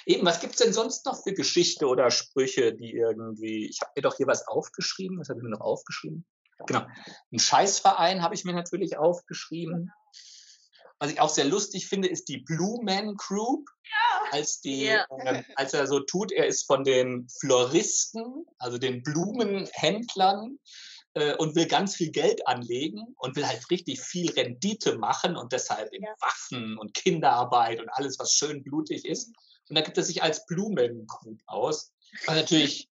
Speaker 1: Eben, was gibt es denn sonst noch für Geschichte oder Sprüche, die irgendwie. Ich habe mir doch hier was aufgeschrieben. Was habe ich mir noch aufgeschrieben? Genau. Ein Scheißverein habe ich mir natürlich aufgeschrieben. Was ich auch sehr lustig finde, ist die Blue Man Group. Ja. Als, die, ja. äh, als er so tut, er ist von den Floristen, also den Blumenhändlern, äh, und will ganz viel Geld anlegen und will halt richtig viel Rendite machen und deshalb in Waffen und Kinderarbeit und alles, was schön blutig ist. Und da gibt er sich als Blumengrub aus. Was natürlich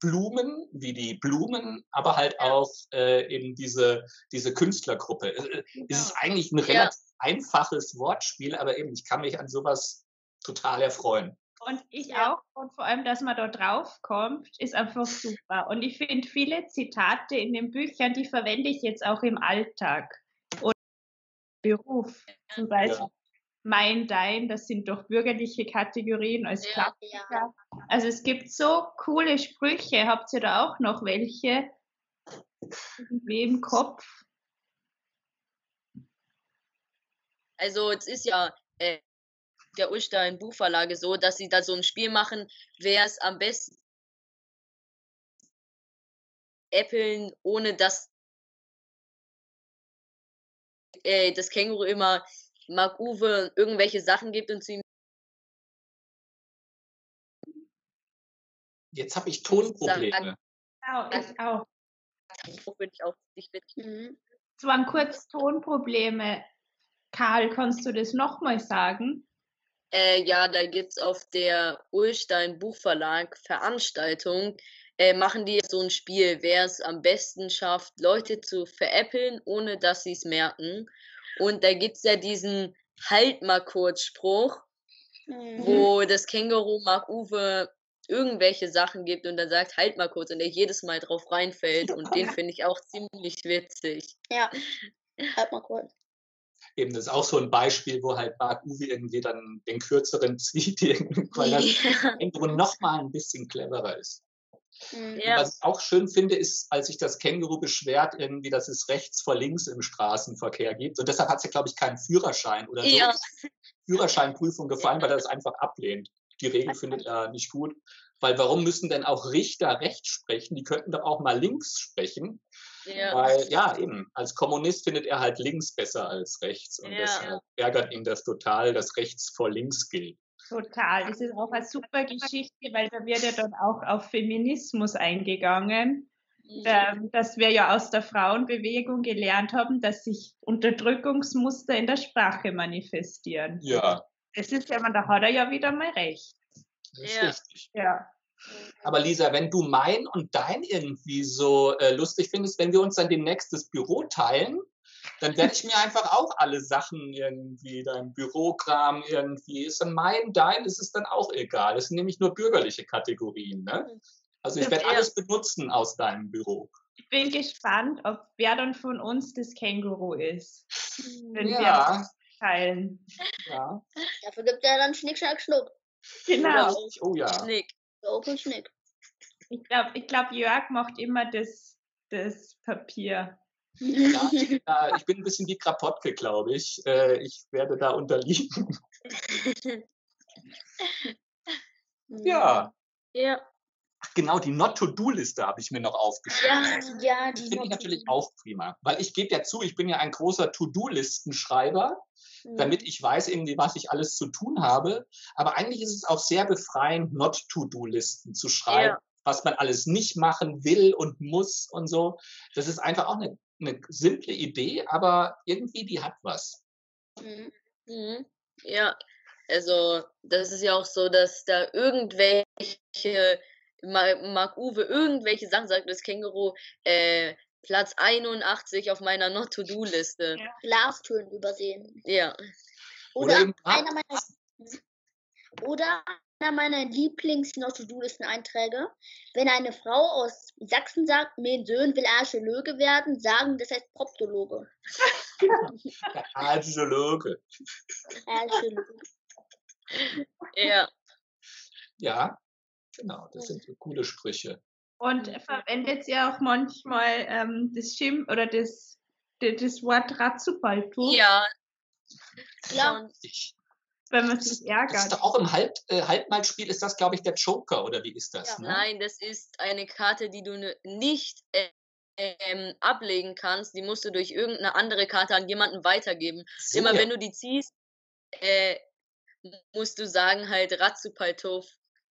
Speaker 1: Blumen, wie die Blumen, aber halt auch äh, eben diese, diese Künstlergruppe. Äh, genau. Es ist eigentlich ein relativ einfaches Wortspiel, aber eben, ich kann mich an sowas total erfreuen.
Speaker 2: Und ich ja. auch. Und vor allem, dass man da drauf kommt, ist einfach super. Und ich finde viele Zitate in den Büchern, die verwende ich jetzt auch im Alltag. Und Beruf. Zum Beispiel ja. Mein, dein, das sind doch bürgerliche Kategorien als ja, Ja. Also es gibt so coole Sprüche. Habt ihr da auch noch welche? Irgendwie im Kopf?
Speaker 4: Also es ist ja äh, der Ulstein Buchverlage so, dass sie da so ein Spiel machen, wer es am besten äppeln, ohne dass äh, das Känguru immer Mark Uwe irgendwelche Sachen gibt und zu ihm
Speaker 1: Jetzt habe ich Tonprobleme.
Speaker 2: Genau, ich auch.
Speaker 4: Ich auch nicht
Speaker 2: mhm. Es waren kurz Tonprobleme. Karl, kannst du das nochmal sagen?
Speaker 4: Äh, ja, da gibt es auf der Ulstein Buchverlag Veranstaltung, äh, machen die so ein Spiel, wer es am besten schafft, Leute zu veräppeln, ohne dass sie es merken. Und da gibt es ja diesen Halt mal kurz Spruch, mhm. wo das Känguru Mark Uwe irgendwelche Sachen gibt und dann sagt, halt mal kurz und er jedes Mal drauf reinfällt und den finde ich auch ziemlich witzig.
Speaker 3: Ja, halt mal kurz.
Speaker 1: Eben, das ist auch so ein Beispiel, wo halt Mark Uwe irgendwie dann den kürzeren zieht, weil das ja. irgendwo nochmal ein bisschen cleverer ist. Mhm. Ja. Was ich auch schön finde, ist, als sich das Känguru beschwert, irgendwie, dass es rechts vor links im Straßenverkehr gibt. Und deshalb hat es ja, glaube ich, keinen Führerschein oder so. Ja. Führerscheinprüfung gefallen, weil er das einfach ablehnt. Die Regel findet er nicht gut. Weil warum müssen denn auch Richter rechts sprechen? Die könnten doch auch mal links sprechen. Ja. Weil, ja, eben, als Kommunist findet er halt links besser als rechts. Und ja. deshalb ärgert ihn das total, dass rechts vor links gilt.
Speaker 2: Total. Das ist auch eine super Geschichte, weil da wird ja dann auch auf Feminismus eingegangen. Mhm. Ähm, dass wir ja aus der Frauenbewegung gelernt haben, dass sich Unterdrückungsmuster in der Sprache manifestieren.
Speaker 1: Ja.
Speaker 2: Das ist ja, da hat er ja wieder mal recht.
Speaker 1: Das ist ja. richtig. Ja. Aber Lisa, wenn du mein und dein irgendwie so äh, lustig findest, wenn wir uns dann demnächst das Büro teilen, dann werde ich mir einfach auch alle Sachen irgendwie, dein Bürokram irgendwie, ist dann mein, dein, ist es dann auch egal. Das sind nämlich nur bürgerliche Kategorien. Ne? Also ich werde alles benutzen aus deinem Büro.
Speaker 2: Ich bin gespannt, ob wer dann von uns das Känguru ist.
Speaker 1: Wenn ja. wir
Speaker 2: teilen.
Speaker 3: Ja. Dafür gibt es ja dann Schnick, Schnack, Schnuck.
Speaker 2: Genau.
Speaker 1: Oh ja. Schnick.
Speaker 3: Open Schnick.
Speaker 2: Ich glaube, ich glaub, Jörg macht immer das, das Papier.
Speaker 1: Ja, ich bin ein bisschen wie Krapotke, glaube ich. Äh, ich werde da unterliegen. ja.
Speaker 4: Ja.
Speaker 1: Ach, genau, die Not-to-Do-Liste habe ich mir noch aufgeschrieben.
Speaker 3: Ja, ja, die
Speaker 1: finde ich natürlich auch prima. Weil ich gebe ja zu, ich bin ja ein großer To-Do-Listenschreiber,
Speaker 3: Mhm.
Speaker 1: damit ich weiß irgendwie, was ich alles zu tun habe. Aber eigentlich ist es auch sehr befreiend, Not-To-Do-Listen zu schreiben,
Speaker 4: Ja.
Speaker 1: was man alles nicht machen will und muss und so. Das ist einfach auch eine, eine simple Idee, aber irgendwie die hat was.
Speaker 3: Mhm.
Speaker 4: Mhm. Ja, also das ist ja auch so, dass da irgendwelche, Ma- Marc Uwe irgendwelche Sachen sagt, das Känguru, äh, Platz 81 auf meiner Not-to-Do-Liste.
Speaker 2: Ja.
Speaker 3: Glastüren übersehen.
Speaker 4: Ja.
Speaker 1: Oder
Speaker 3: Oder einer meiner, oder einer meiner Lieblings-Not-to-Do-Listen-Einträge. Wenn eine Frau aus Sachsen sagt, mein Sohn will Archäologe werden, sagen, das heißt Proptologe.
Speaker 1: Der Archäologe.
Speaker 3: Archäologe.
Speaker 4: Ja.
Speaker 1: Ja, genau, das sind so coole Sprüche.
Speaker 2: Und verwendet ihr auch manchmal ähm, das Schimpf oder das, das, Wort Ratzupaltu,
Speaker 4: Ja. Schon.
Speaker 1: Ich,
Speaker 2: wenn man
Speaker 1: das,
Speaker 2: sich
Speaker 1: das ist
Speaker 2: ärgert?
Speaker 1: doch auch im Halb, äh, Halbmalspiel, ist das, glaube ich, der Joker, oder wie ist das?
Speaker 3: Ja.
Speaker 1: ne?
Speaker 4: Nein, das ist eine Karte, die du nicht äh, ähm, ablegen kannst. Die musst du durch irgendeine andere Karte an jemanden weitergeben.
Speaker 1: So,
Speaker 4: Immer
Speaker 1: ja.
Speaker 4: wenn du die ziehst, äh, musst du sagen halt Ratzupaltov.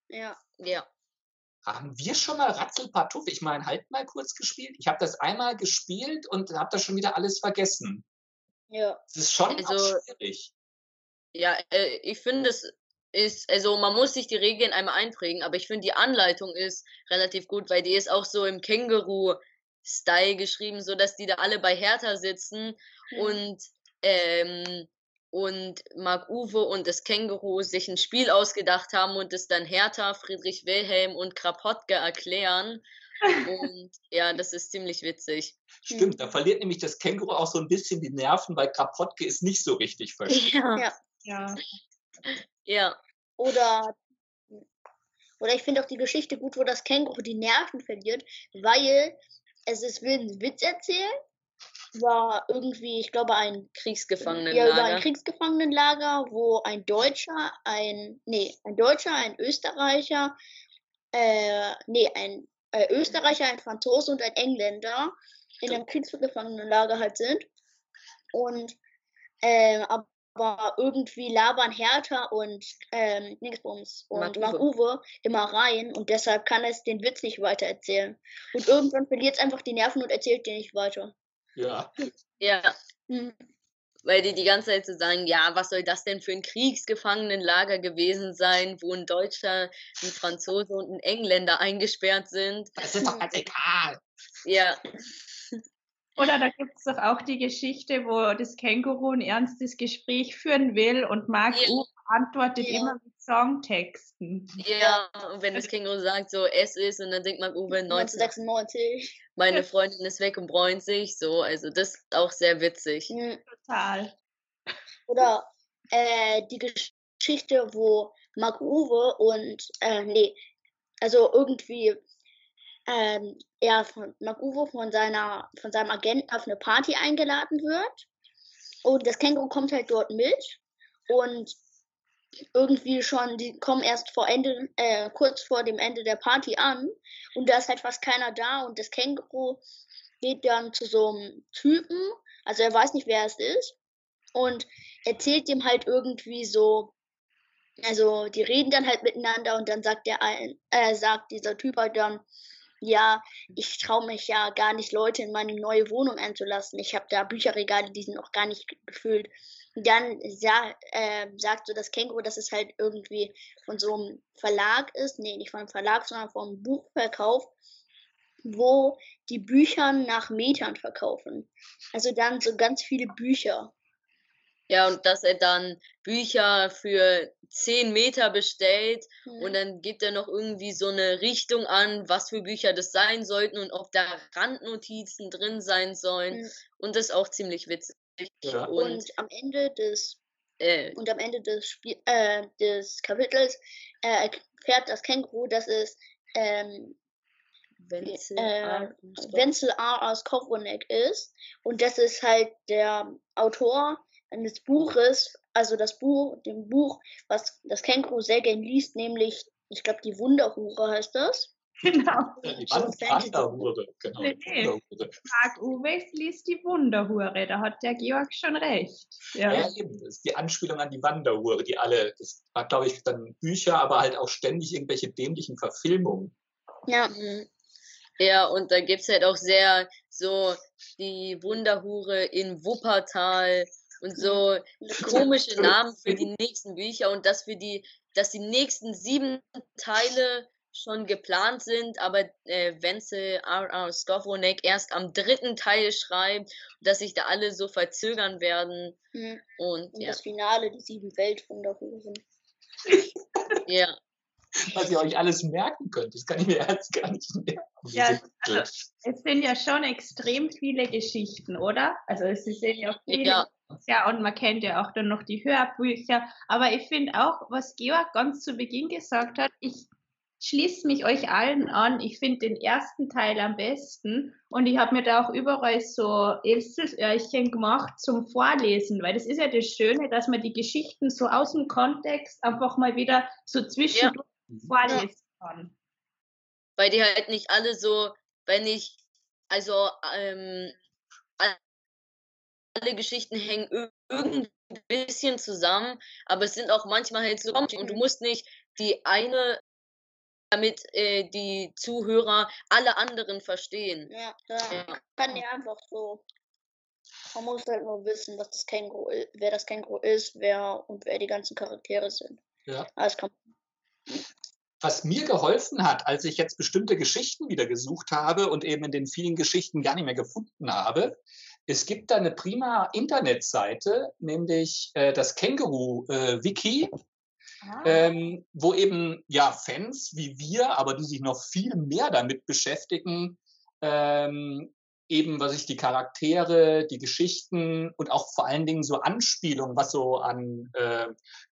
Speaker 3: Ja.
Speaker 4: Ja.
Speaker 1: Haben wir schon mal Ratzelpartuff? Ich meine, halt mal kurz gespielt. Ich habe das einmal gespielt und habe das schon wieder alles vergessen.
Speaker 3: Ja.
Speaker 1: Es ist schon
Speaker 4: Also-
Speaker 1: auch schwierig.
Speaker 4: Ja, äh, ich finde es ist, also man muss sich die Regeln einmal einprägen, aber ich finde die Anleitung ist relativ gut, weil die ist auch so im Känguru-Style geschrieben, so dass die da alle bei Hertha sitzen
Speaker 3: Mhm.
Speaker 4: und ähm, und Marc Uwe und das Känguru sich ein Spiel ausgedacht haben und es dann Hertha, Friedrich Wilhelm und Krapotke erklären. Und ja, das ist ziemlich witzig.
Speaker 1: Stimmt, da verliert nämlich das Känguru auch so ein bisschen die Nerven, weil Krapotke ist nicht so richtig versteht.
Speaker 4: Ja.
Speaker 2: Ja.
Speaker 4: Ja.
Speaker 3: Oder, oder ich finde auch die Geschichte gut, wo das Känguru die Nerven verliert, weil es ist will einen Witz erzählen. War irgendwie, ich glaube, ein ja, über ein
Speaker 4: Kriegsgefangenenlager.
Speaker 3: Kriegsgefangenenlager, wo ein Deutscher, ein, nee, ein Deutscher, ein Österreicher, äh, nee, ein äh, Österreicher, ein Franzose und ein Engländer in einem Kriegsgefangenenlager halt sind. Und, ähm, aber irgendwie labern Hertha und, ähm, Dingsbums und Uwe immer rein und deshalb kann es den Witz nicht weiter erzählen. Und irgendwann verliert es einfach die Nerven und erzählt den nicht weiter.
Speaker 1: Ja,
Speaker 4: Ja.
Speaker 3: Hm.
Speaker 4: Weil die die ganze Zeit so sagen, ja, was soll das denn für ein Kriegsgefangenenlager gewesen sein, wo ein Deutscher, ein Franzose und ein Engländer eingesperrt sind.
Speaker 1: das ist doch ganz egal.
Speaker 4: Ja,
Speaker 2: Oder da gibt es doch auch die Geschichte, wo das Känguru ein ernstes Gespräch führen will und Marc
Speaker 4: Ja.
Speaker 2: Uwe antwortet
Speaker 3: Ja.
Speaker 2: immer mit Songtexten.
Speaker 4: ja, und wenn das Känguru sagt so, es ist, und dann denkt wenn 19,
Speaker 3: 1996.
Speaker 4: meine Freundin ist weg und bräunt sich, so, also das ist auch sehr witzig.
Speaker 2: Total.
Speaker 3: Oder äh, die Geschichte, wo Mark Uwe und, äh, nee, also irgendwie, ähm, er von Uwe von seiner, von seinem Agenten auf eine Party eingeladen wird. Und das Känguru kommt halt dort mit. Und irgendwie schon, die kommen erst vor Ende, äh, kurz vor dem Ende der Party an. Und da ist halt fast keiner da. Und das Känguru geht dann zu so einem Typen, also er weiß nicht, wer es ist. Und erzählt dem halt irgendwie so, also die reden dann halt miteinander und dann sagt der ein, äh, sagt dieser Typ halt dann, ja, ich traue mich ja gar nicht, Leute in meine neue Wohnung einzulassen. Ich habe da Bücherregale, die sind noch gar nicht ge- gefüllt. Dann sa äh, sagt so das Känguru, dass es halt irgendwie von so einem Verlag ist, nee, nicht von einem Verlag, sondern vom Buchverkauf, wo die Bücher nach Metern verkaufen. Also dann so ganz viele Bücher.
Speaker 4: Ja, und dass er dann Bücher für 10 Meter bestellt
Speaker 3: Hm.
Speaker 4: und dann gibt er noch irgendwie so eine Richtung an, was für Bücher das sein sollten und ob da Randnotizen drin sein sollen.
Speaker 3: Mhm.
Speaker 4: Und das ist auch ziemlich witzig.
Speaker 1: Ja.
Speaker 4: Und,
Speaker 3: Und am Ende des
Speaker 4: äh,
Speaker 3: und am Ende des Spiel äh, des Kapitels äh, erfährt das Känguru, dass es ähm,
Speaker 4: Wenzel,
Speaker 3: äh. Wenzel A. aus Kowronek ist und das ist halt der Autor eines Buches, also das Buch, dem Buch, was das Känguru sehr gern liest, nämlich, ich glaube, die Wunderhure heißt das.
Speaker 2: Genau.
Speaker 1: Die Wanderhure, genau.
Speaker 2: Nee, nee. Marc Uwe liest die Wunderhure, da hat der Georg schon recht.
Speaker 1: Ja, ja eben. Das ist die Anspielung an die Wanderhure, die alle, das war, glaube ich, dann Bücher, aber halt auch ständig irgendwelche dämlichen Verfilmungen.
Speaker 3: Ja.
Speaker 4: Ja, und da gibt es halt auch sehr so die Wunderhure in Wuppertal und so komische Namen für die nächsten Bücher und dass für die, dass die nächsten sieben Teile schon geplant sind, aber äh, Wenzel R.R. Skowronek erst am dritten Teil schreibt, dass sich da alle so verzögern werden.
Speaker 3: Mhm.
Speaker 4: Und,
Speaker 3: Und
Speaker 4: ja.
Speaker 3: das Finale, die sieben Weltwunderhuren.
Speaker 4: ja.
Speaker 1: Was ihr euch alles merken könnt, das kann ich mir jetzt gar nicht merken.
Speaker 2: Ja, also, es sind ja schon extrem viele Geschichten, oder? Also es sind ja viele.
Speaker 4: Ja.
Speaker 2: Ja, und man kennt ja auch dann noch die Hörbücher. Aber ich finde auch, was Georg ganz zu Beginn gesagt hat, ich schließe mich euch allen an. Ich finde den ersten Teil am besten. Und ich habe mir da auch überall so Eselsöhrchen gemacht zum Vorlesen, weil das ist ja das Schöne, dass man die Geschichten so aus dem Kontext einfach mal wieder so zwischendurch vorlesen kann.
Speaker 4: Weil die halt nicht alle so, wenn ich, also, ähm, alle Geschichten hängen ir- irgendwie ein bisschen zusammen, aber es sind auch manchmal halt so, und du musst nicht die eine, damit äh, die Zuhörer alle anderen verstehen.
Speaker 3: Ja,
Speaker 4: Ja.
Speaker 3: kann ja einfach so. Man muss halt nur wissen, was das Känguru, wer das Känguru ist, wer und wer die ganzen Charaktere sind.
Speaker 1: Ja.
Speaker 3: Alles kann
Speaker 1: was mir geholfen hat, als ich jetzt bestimmte Geschichten wieder gesucht habe und eben in den vielen Geschichten gar nicht mehr gefunden habe, es gibt da eine prima Internetseite, nämlich äh, das Känguru-Wiki,
Speaker 2: Ah.
Speaker 1: ähm, wo eben ja Fans wie wir, aber die sich noch viel mehr damit beschäftigen, ähm, eben was ich die Charaktere, die Geschichten und auch vor allen Dingen so Anspielungen, was so an äh,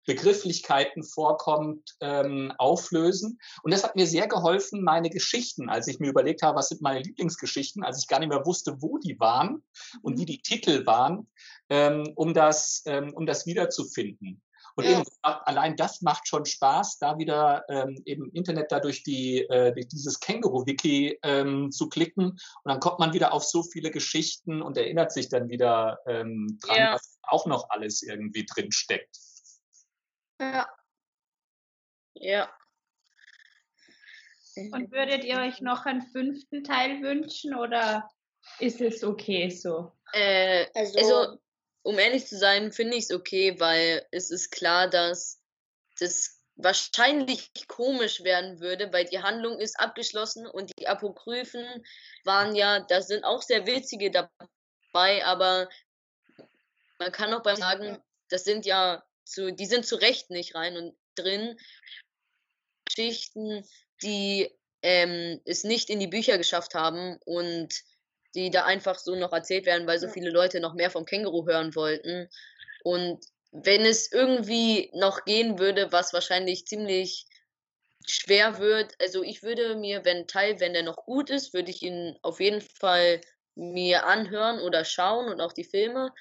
Speaker 1: Begrifflichkeiten vorkommt, ähm, auflösen. Und das hat mir sehr geholfen, meine Geschichten, als ich mir überlegt habe, was sind meine Lieblingsgeschichten, als ich gar nicht mehr wusste, wo die waren und wie die Titel waren, ähm, um das, ähm, um das wiederzufinden. Und
Speaker 3: Ja.
Speaker 1: eben allein das macht schon Spaß, da wieder ähm, im Internet dadurch die, äh, durch dieses Känguru-Wiki ähm, zu klicken. Und dann kommt man wieder auf so viele Geschichten und erinnert sich dann wieder ähm, dran,
Speaker 4: Ja.
Speaker 1: was auch noch alles irgendwie drin steckt.
Speaker 3: Ja,
Speaker 4: Ja.
Speaker 2: Und würdet ihr euch noch einen fünften Teil wünschen oder ist es okay so?
Speaker 4: Äh,
Speaker 3: also,
Speaker 4: Also, um ehrlich zu sein, finde ich es okay, weil es ist klar, dass das wahrscheinlich komisch werden würde, weil die Handlung ist abgeschlossen und die Apokryphen waren ja, da sind auch sehr witzige dabei, aber man kann auch beim sagen, das sind ja zu, die sind zu Recht nicht rein und drin. Geschichten, die ähm, es nicht in die Bücher geschafft haben und die da einfach so noch erzählt werden, weil so
Speaker 3: Ja.
Speaker 4: viele Leute noch mehr vom Känguru hören wollten. Und wenn es irgendwie noch gehen würde, was wahrscheinlich ziemlich schwer wird, also ich würde mir, wenn Teil, wenn der noch gut ist, würde ich ihn auf jeden Fall mir anhören oder schauen und auch die Filme.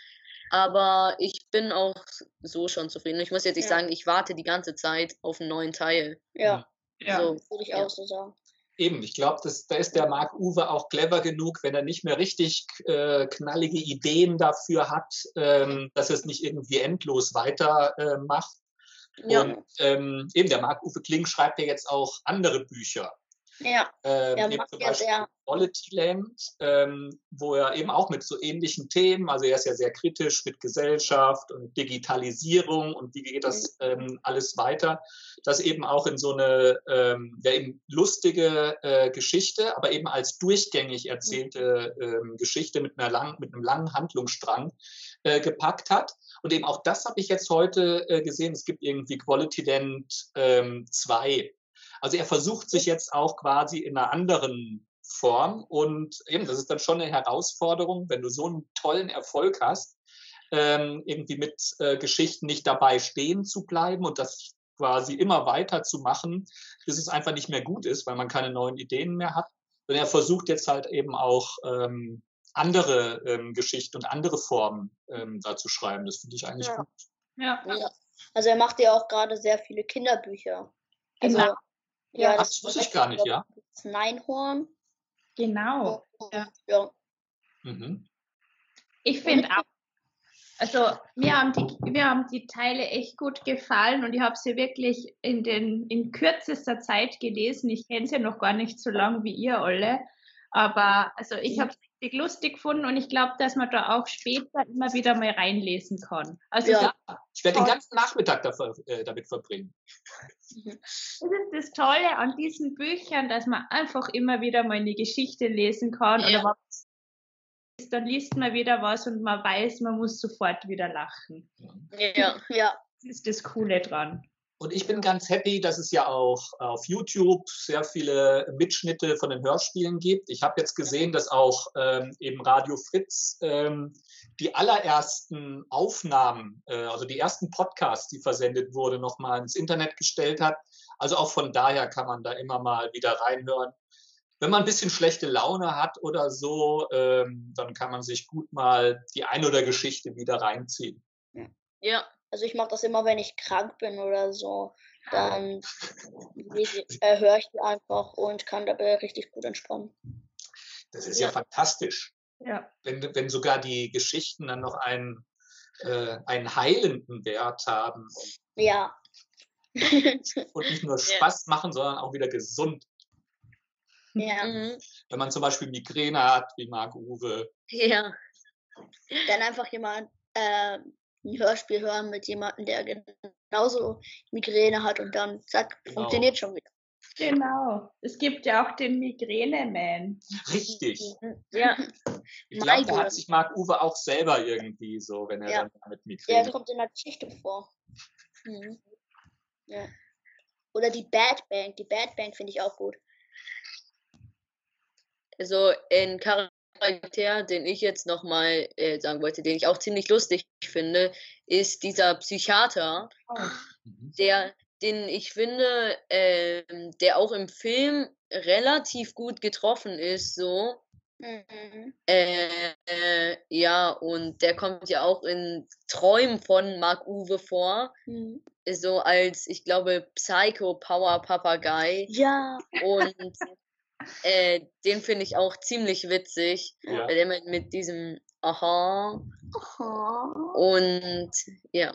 Speaker 4: Aber ich bin auch so schon zufrieden. Ich muss jetzt nicht
Speaker 3: Ja.
Speaker 4: sagen, ich warte die ganze Zeit auf einen neuen Teil.
Speaker 3: ja,
Speaker 4: So,
Speaker 3: würde ich
Speaker 4: ja.
Speaker 3: auch so sagen.
Speaker 1: Eben, ich glaube, da ist der Marc Uwe auch clever genug, wenn er nicht mehr richtig äh, knallige Ideen dafür hat, ähm, dass er es nicht irgendwie endlos weiter äh, macht.
Speaker 4: ja.
Speaker 1: Und ähm, eben der Marc Uwe Kling schreibt ja jetzt auch andere Bücher.
Speaker 3: Ja,
Speaker 1: Ähm,
Speaker 3: er macht
Speaker 1: zum
Speaker 3: ja
Speaker 1: Beispiel
Speaker 3: sehr,
Speaker 1: Quality Land, ähm, wo er eben auch mit so ähnlichen Themen, also er ist ja sehr kritisch mit Gesellschaft und Digitalisierung und wie geht das ähm, alles weiter, das eben auch in so eine ähm, ja, eben lustige äh, Geschichte, aber eben als durchgängig erzählte ähm, Geschichte mit, einer lang, mit einem langen Handlungsstrang äh, gepackt hat. Und eben auch das habe ich jetzt heute äh, gesehen. Es gibt irgendwie Quality Land ähm, 2. Also er versucht sich jetzt auch quasi in einer anderen Form und eben, das ist dann schon eine Herausforderung, wenn du so einen tollen Erfolg hast, ähm, irgendwie mit äh, Geschichten nicht dabei stehen zu bleiben und das quasi immer weiter zu machen, bis es einfach nicht mehr gut ist, weil man keine neuen Ideen mehr hat. Und er versucht jetzt halt eben auch ähm, andere ähm, Geschichten und andere Formen ähm, da zu schreiben. Das finde ich eigentlich
Speaker 3: Ja.
Speaker 1: gut.
Speaker 2: Ja,
Speaker 3: ja. Also er macht ja auch gerade sehr viele Kinderbücher. Also
Speaker 2: Genau.
Speaker 3: Ja,
Speaker 1: das wusste ich gar nicht, ja.
Speaker 3: Das Neinhorn.
Speaker 2: Genau.
Speaker 3: Ja. ja.
Speaker 1: Mhm.
Speaker 2: Ich finde auch, also mir haben, die, mir haben die Teile echt gut gefallen und ich habe sie wirklich in, den, in kürzester Zeit gelesen. Ich kenne sie noch gar nicht so lange wie ihr alle. Aber also ich habe es richtig lustig gefunden und ich glaube, dass man da auch später immer wieder mal reinlesen kann. Also
Speaker 3: Ja.
Speaker 1: Ich werde den ganzen Nachmittag dafür, äh, damit verbringen.
Speaker 2: Das ist das Tolle an diesen Büchern, dass man einfach immer wieder mal eine Geschichte lesen kann.
Speaker 4: Ja.
Speaker 2: Oder was ist, dann liest man wieder was und man weiß, man muss sofort wieder lachen.
Speaker 4: Ja.
Speaker 3: Ja.
Speaker 2: Das ist das Coole dran.
Speaker 1: Und ich bin ganz happy, dass es ja auch auf YouTube sehr viele Mitschnitte von den Hörspielen gibt. Ich habe jetzt gesehen, dass auch ähm, eben Radio Fritz ähm, die allerersten Aufnahmen, äh, also die ersten Podcasts, die versendet wurde, nochmal ins Internet gestellt hat. Also auch von daher kann man da immer mal wieder reinhören. Wenn man ein bisschen schlechte Laune hat oder so, ähm, dann kann man sich gut mal die ein oder Geschichte wieder reinziehen.
Speaker 4: Ja.
Speaker 3: Also ich mache das immer, wenn ich krank bin oder so. Dann äh, höre ich die einfach und kann dabei richtig gut entspannen.
Speaker 1: Das ist ja,
Speaker 3: Ja.
Speaker 1: fantastisch.
Speaker 2: Ja.
Speaker 1: wenn, wenn sogar die Geschichten dann noch einen, äh, einen heilenden Wert haben
Speaker 3: Ja.
Speaker 1: und nicht nur Spaß machen, sondern auch wieder gesund.
Speaker 3: ja.
Speaker 4: Mhm.
Speaker 1: Wenn man zum Beispiel Migräne hat, wie Marc Uwe.
Speaker 4: Ja.
Speaker 3: Dann einfach jemand äh, ein Hörspiel hören mit jemandem, der genauso Migräne hat und dann zack,
Speaker 1: Genau.
Speaker 3: funktioniert schon wieder.
Speaker 2: Genau. Es gibt ja auch den Migräne-Man.
Speaker 1: Richtig.
Speaker 4: Ja.
Speaker 1: Ich glaube, da hat sich Marc Uwe auch selber irgendwie so, wenn er
Speaker 3: Ja.
Speaker 1: dann damit
Speaker 3: Der
Speaker 1: Migräne.
Speaker 3: kommt in der Geschichte vor. Mhm. Ja. Oder die Bad Bank. Die Bad Bank finde ich auch gut.
Speaker 4: Also ein Charakter, den ich jetzt nochmal äh, sagen wollte, den ich auch ziemlich lustig finde, ist dieser Psychiater,
Speaker 1: Mhm.
Speaker 4: der, den ich finde, ähm, der auch im Film relativ gut getroffen ist, so.
Speaker 3: Mhm.
Speaker 4: Äh, äh, ja, und der kommt ja auch in Träumen von Mark Uwe vor,
Speaker 3: Mhm.
Speaker 4: so als, ich glaube, Psycho Power Papagei.
Speaker 3: Ja.
Speaker 4: Und äh, den finde ich auch ziemlich witzig,
Speaker 1: Ja.
Speaker 4: weil der mit, mit diesem Aha
Speaker 3: Aha.
Speaker 4: und ja.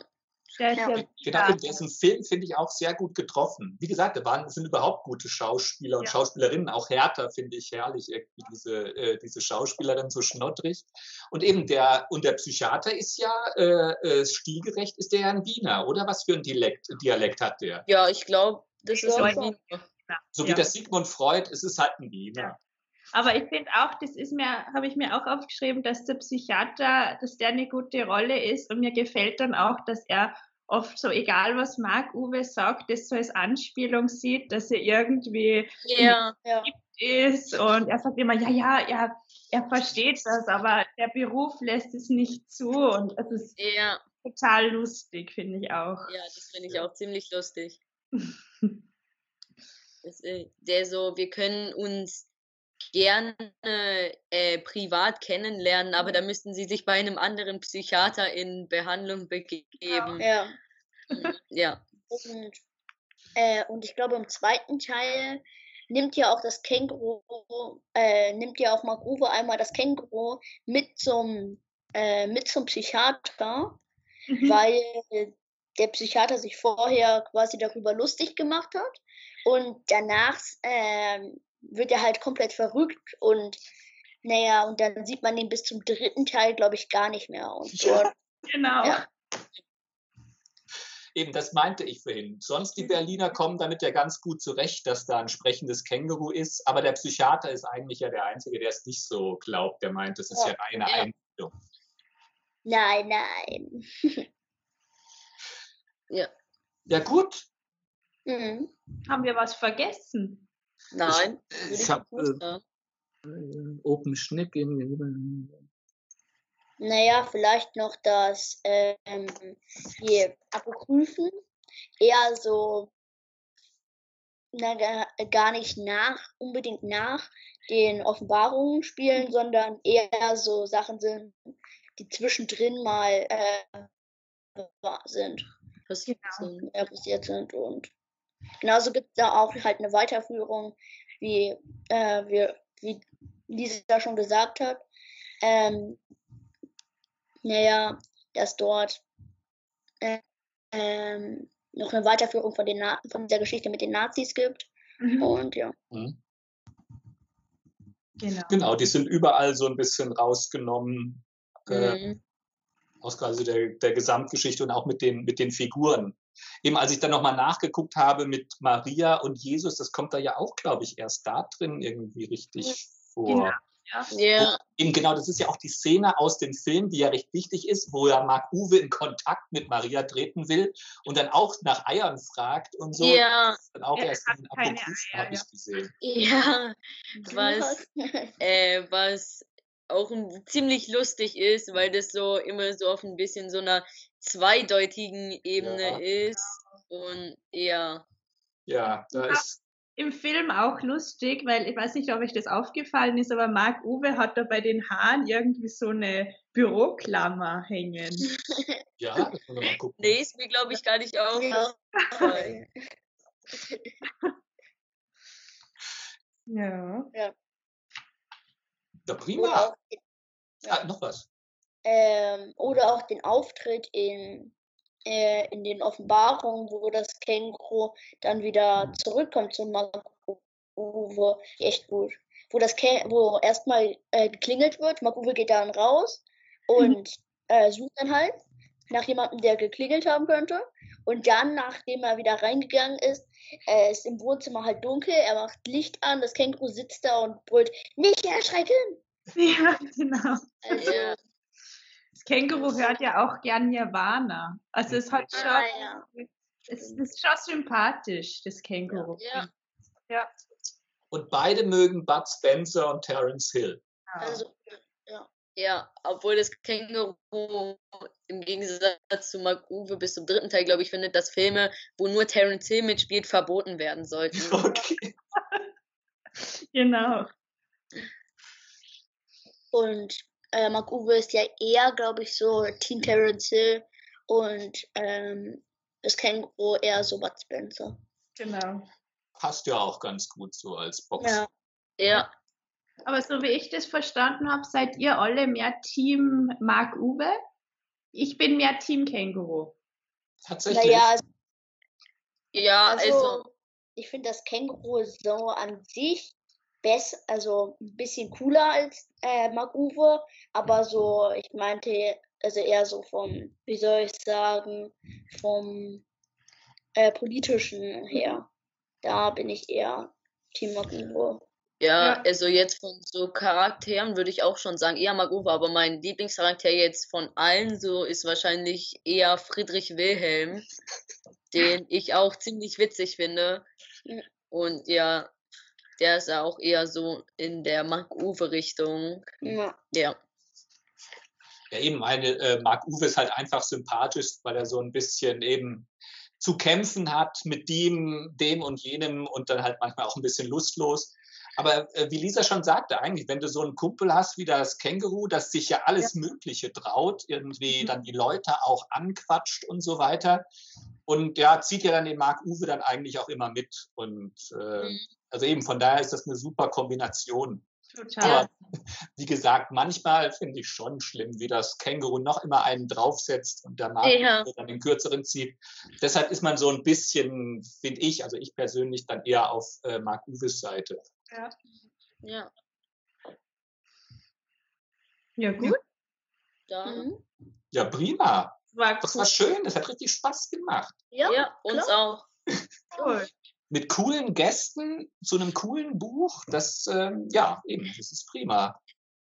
Speaker 2: Der ist
Speaker 3: Ja.
Speaker 2: ja,
Speaker 1: Genau, dessen Film finde ich auch sehr gut getroffen. Wie gesagt, da waren, sind überhaupt gute Schauspieler und
Speaker 2: Ja.
Speaker 1: Schauspielerinnen. Auch Hertha finde ich herrlich, irgendwie diese, äh, diese Schauspielerin so schnottrig. Und eben der, und der Psychiater ist ja, äh, äh, stilgerecht ist der ja ein Wiener, oder? Was für ein Dialekt, Dialekt hat der?
Speaker 4: Ja, ich glaube, das ist
Speaker 3: Ja,
Speaker 4: ein. Wiener.
Speaker 1: So wie
Speaker 2: ja.
Speaker 1: der Sigmund Freud ist es halt ein Wiener.
Speaker 2: Aber ich finde auch, das ist mir, habe ich mir auch aufgeschrieben, dass der Psychiater, dass der eine gute Rolle ist und mir gefällt dann auch, dass er oft so, egal was Marc Uwe sagt, das so als Anspielung sieht, dass er irgendwie
Speaker 4: Ja,
Speaker 3: Ja.
Speaker 2: ist und er sagt immer, ja, ja, er, er versteht das, aber der Beruf lässt es nicht zu und es ist
Speaker 4: ja,
Speaker 2: total lustig, finde ich auch.
Speaker 4: ja, das finde ich auch ziemlich lustig. Äh, der so, wir können uns gerne äh, privat kennenlernen, aber da müssten sie sich bei einem anderen Psychiater in Behandlung begeben.
Speaker 3: Ja.
Speaker 4: Mhm, Ja,
Speaker 3: Und, äh, und ich glaube, im zweiten Teil nimmt ja auch das Känguru, äh, nimmt ja auch Mark Uwe einmal das Känguru mit zum, äh, mit zum Psychiater,
Speaker 2: Mhm.
Speaker 3: weil der Psychiater sich vorher quasi darüber lustig gemacht hat. Und danach ähm, wird er halt komplett verrückt und naja, und dann sieht man ihn bis zum dritten Teil, glaube ich, gar nicht mehr. Und dort,
Speaker 2: Genau.
Speaker 3: Ja.
Speaker 1: Eben, das meinte ich vorhin. Sonst die Berliner kommen damit ja ganz gut zurecht, dass da ein sprechendes Känguru ist. Aber der Psychiater ist eigentlich ja der Einzige, der es nicht so glaubt. Der meint, das ist ja,
Speaker 3: Ja.
Speaker 1: reine
Speaker 4: Ja.
Speaker 1: Einbildung.
Speaker 3: nein, nein.
Speaker 4: ja.
Speaker 1: Ja, gut.
Speaker 3: Mhm.
Speaker 2: Haben wir was vergessen?
Speaker 4: Nein.
Speaker 1: Ich habe
Speaker 4: Ja.
Speaker 1: äh, Open Schnick in.
Speaker 3: Naja, vielleicht noch das ähm, die Apokryphen eher so na, ga- gar nicht nach, unbedingt nach den Offenbarungen spielen, sondern eher so Sachen sind, die zwischendrin mal äh, sind,
Speaker 4: Was
Speaker 2: Genau.
Speaker 4: so-
Speaker 3: äh, passiert sind und Genauso gibt es da auch halt eine Weiterführung, wie, äh, wir, wie Lisa schon gesagt hat. Ähm, naja, dass dort äh, ähm, noch eine Weiterführung von, den Na von der Geschichte mit den Nazis gibt. Mhm. Und ja. Mhm.
Speaker 1: Genau. genau, die sind überall so ein bisschen rausgenommen. Äh, mhm. Aus quasi der, der Gesamtgeschichte und auch mit den, mit den Figuren. Eben als ich dann nochmal nachgeguckt habe mit Maria und Jesus, das kommt da ja auch, glaube ich, erst da drin irgendwie richtig vor. Genau. Ja. Yeah. Eben genau, das ist ja auch die Szene aus dem Film, die ja recht wichtig ist, wo ja Mark Uwe in Kontakt mit Maria treten will und dann auch nach Eiern fragt und so.
Speaker 4: Ja.
Speaker 1: Dann auch er erst in Apokalypse habe ich gesehen.
Speaker 4: Ja, was, äh, was auch ziemlich lustig ist, weil das so immer so auf ein bisschen so einer zweideutigen Ebene ja. ist und ja.
Speaker 1: Ja, da ist
Speaker 2: im Film auch lustig, weil ich weiß nicht, ob euch das aufgefallen ist, aber Marc Uwe hat da bei den Haaren irgendwie so eine Büroklammer hängen.
Speaker 1: Ja, das können wir mal gucken.
Speaker 4: Nee, ist mir, glaube ich, gar nicht aufgefallen.
Speaker 2: ja.
Speaker 3: ja.
Speaker 1: Ja, prima. Ja, ah, noch was.
Speaker 3: Ähm, oder auch den Auftritt in, äh, in den Offenbarungen, wo das Känguru dann wieder zurückkommt zu Maguwe. Echt gut. Wo das Kä wo erstmal äh, geklingelt wird, Maguwe geht dann raus mhm. und mhm. äh, sucht dann halt nach jemandem, der geklingelt haben könnte. Und dann, nachdem er wieder reingegangen ist, äh, ist im Wohnzimmer halt dunkel, er macht Licht an, das Känguru sitzt da und brüllt, nicht erschrecken!
Speaker 2: Ja, genau. Also, das Känguru hört ja auch gern Nirvana. Also es hat schon, ah, ja. es ist schon sympathisch, das Känguru.
Speaker 3: Ja.
Speaker 2: ja.
Speaker 1: Und beide mögen Bud Spencer und Terence Hill.
Speaker 3: Also, ja.
Speaker 4: Ja, obwohl das Känguru im Gegensatz zu Mark Uwe bis zum dritten Teil, glaube ich, findet, dass Filme, wo nur Terence Hill mitspielt, verboten werden sollten.
Speaker 1: Okay.
Speaker 2: genau.
Speaker 3: Und äh, Mark Uwe ist ja eher, glaube ich, so Team Terence Hill und ähm, das Känguru eher so Bud Spencer.
Speaker 2: Genau.
Speaker 1: Passt ja auch ganz gut so als Box.
Speaker 3: Ja.
Speaker 4: ja.
Speaker 2: Aber so wie ich das verstanden habe, seid ihr alle mehr Team Mark Uwe? Ich bin mehr Team Känguru.
Speaker 1: Tatsächlich.
Speaker 3: Naja, also,
Speaker 4: ja, also, also
Speaker 3: ich finde das Känguru so an sich besser, also ein bisschen cooler als äh, Maguwe, aber so, ich meinte, also eher so vom, wie soll ich sagen, vom äh, politischen her. Da bin ich eher Team Maguwe.
Speaker 4: Ja, ja, also jetzt von so Charakteren würde ich auch schon sagen, eher Maguwe, aber mein Lieblingscharakter jetzt von allen so ist wahrscheinlich eher Friedrich Wilhelm, den ich auch ziemlich witzig finde. Und ja, der ist ja auch eher so in der Mark-Uwe-Richtung.
Speaker 3: Ja.
Speaker 4: ja.
Speaker 1: Ja, eben, meine, äh, Mark Uwe ist halt einfach sympathisch, weil er so ein bisschen eben zu kämpfen hat mit dem, dem und jenem und dann halt manchmal auch ein bisschen lustlos. Aber äh, wie Lisa schon sagte, eigentlich, wenn du so einen Kumpel hast wie das Känguru, das sich ja alles ja. Mögliche traut, irgendwie mhm. dann die Leute auch anquatscht und so weiter. Und ja, zieht ja dann den Mark Uwe dann eigentlich auch immer mit. Und äh, mhm. Also eben, von daher ist das eine super Kombination.
Speaker 2: Total. Aber
Speaker 1: wie gesagt, manchmal finde ich schon schlimm, wie das Känguru noch immer einen draufsetzt und der Markt
Speaker 4: ja.
Speaker 1: dann den kürzeren zieht. Deshalb ist man so ein bisschen, finde ich, also ich persönlich dann eher auf äh, Mark Uwes Seite.
Speaker 2: Ja.
Speaker 4: Ja.
Speaker 2: Ja, gut.
Speaker 4: Dann.
Speaker 1: Mhm. Ja, prima.
Speaker 2: War
Speaker 1: das war schön, das hat richtig Spaß gemacht.
Speaker 4: Ja, ja uns auch.
Speaker 2: Cool
Speaker 1: mit coolen Gästen zu einem coolen Buch, das, ähm, ja, eben, das ist prima.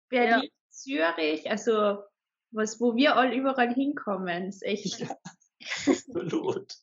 Speaker 2: Berlin, ja. Zürich, also was, wo wir all überall hinkommen, ist echt.
Speaker 1: Ja, absolut.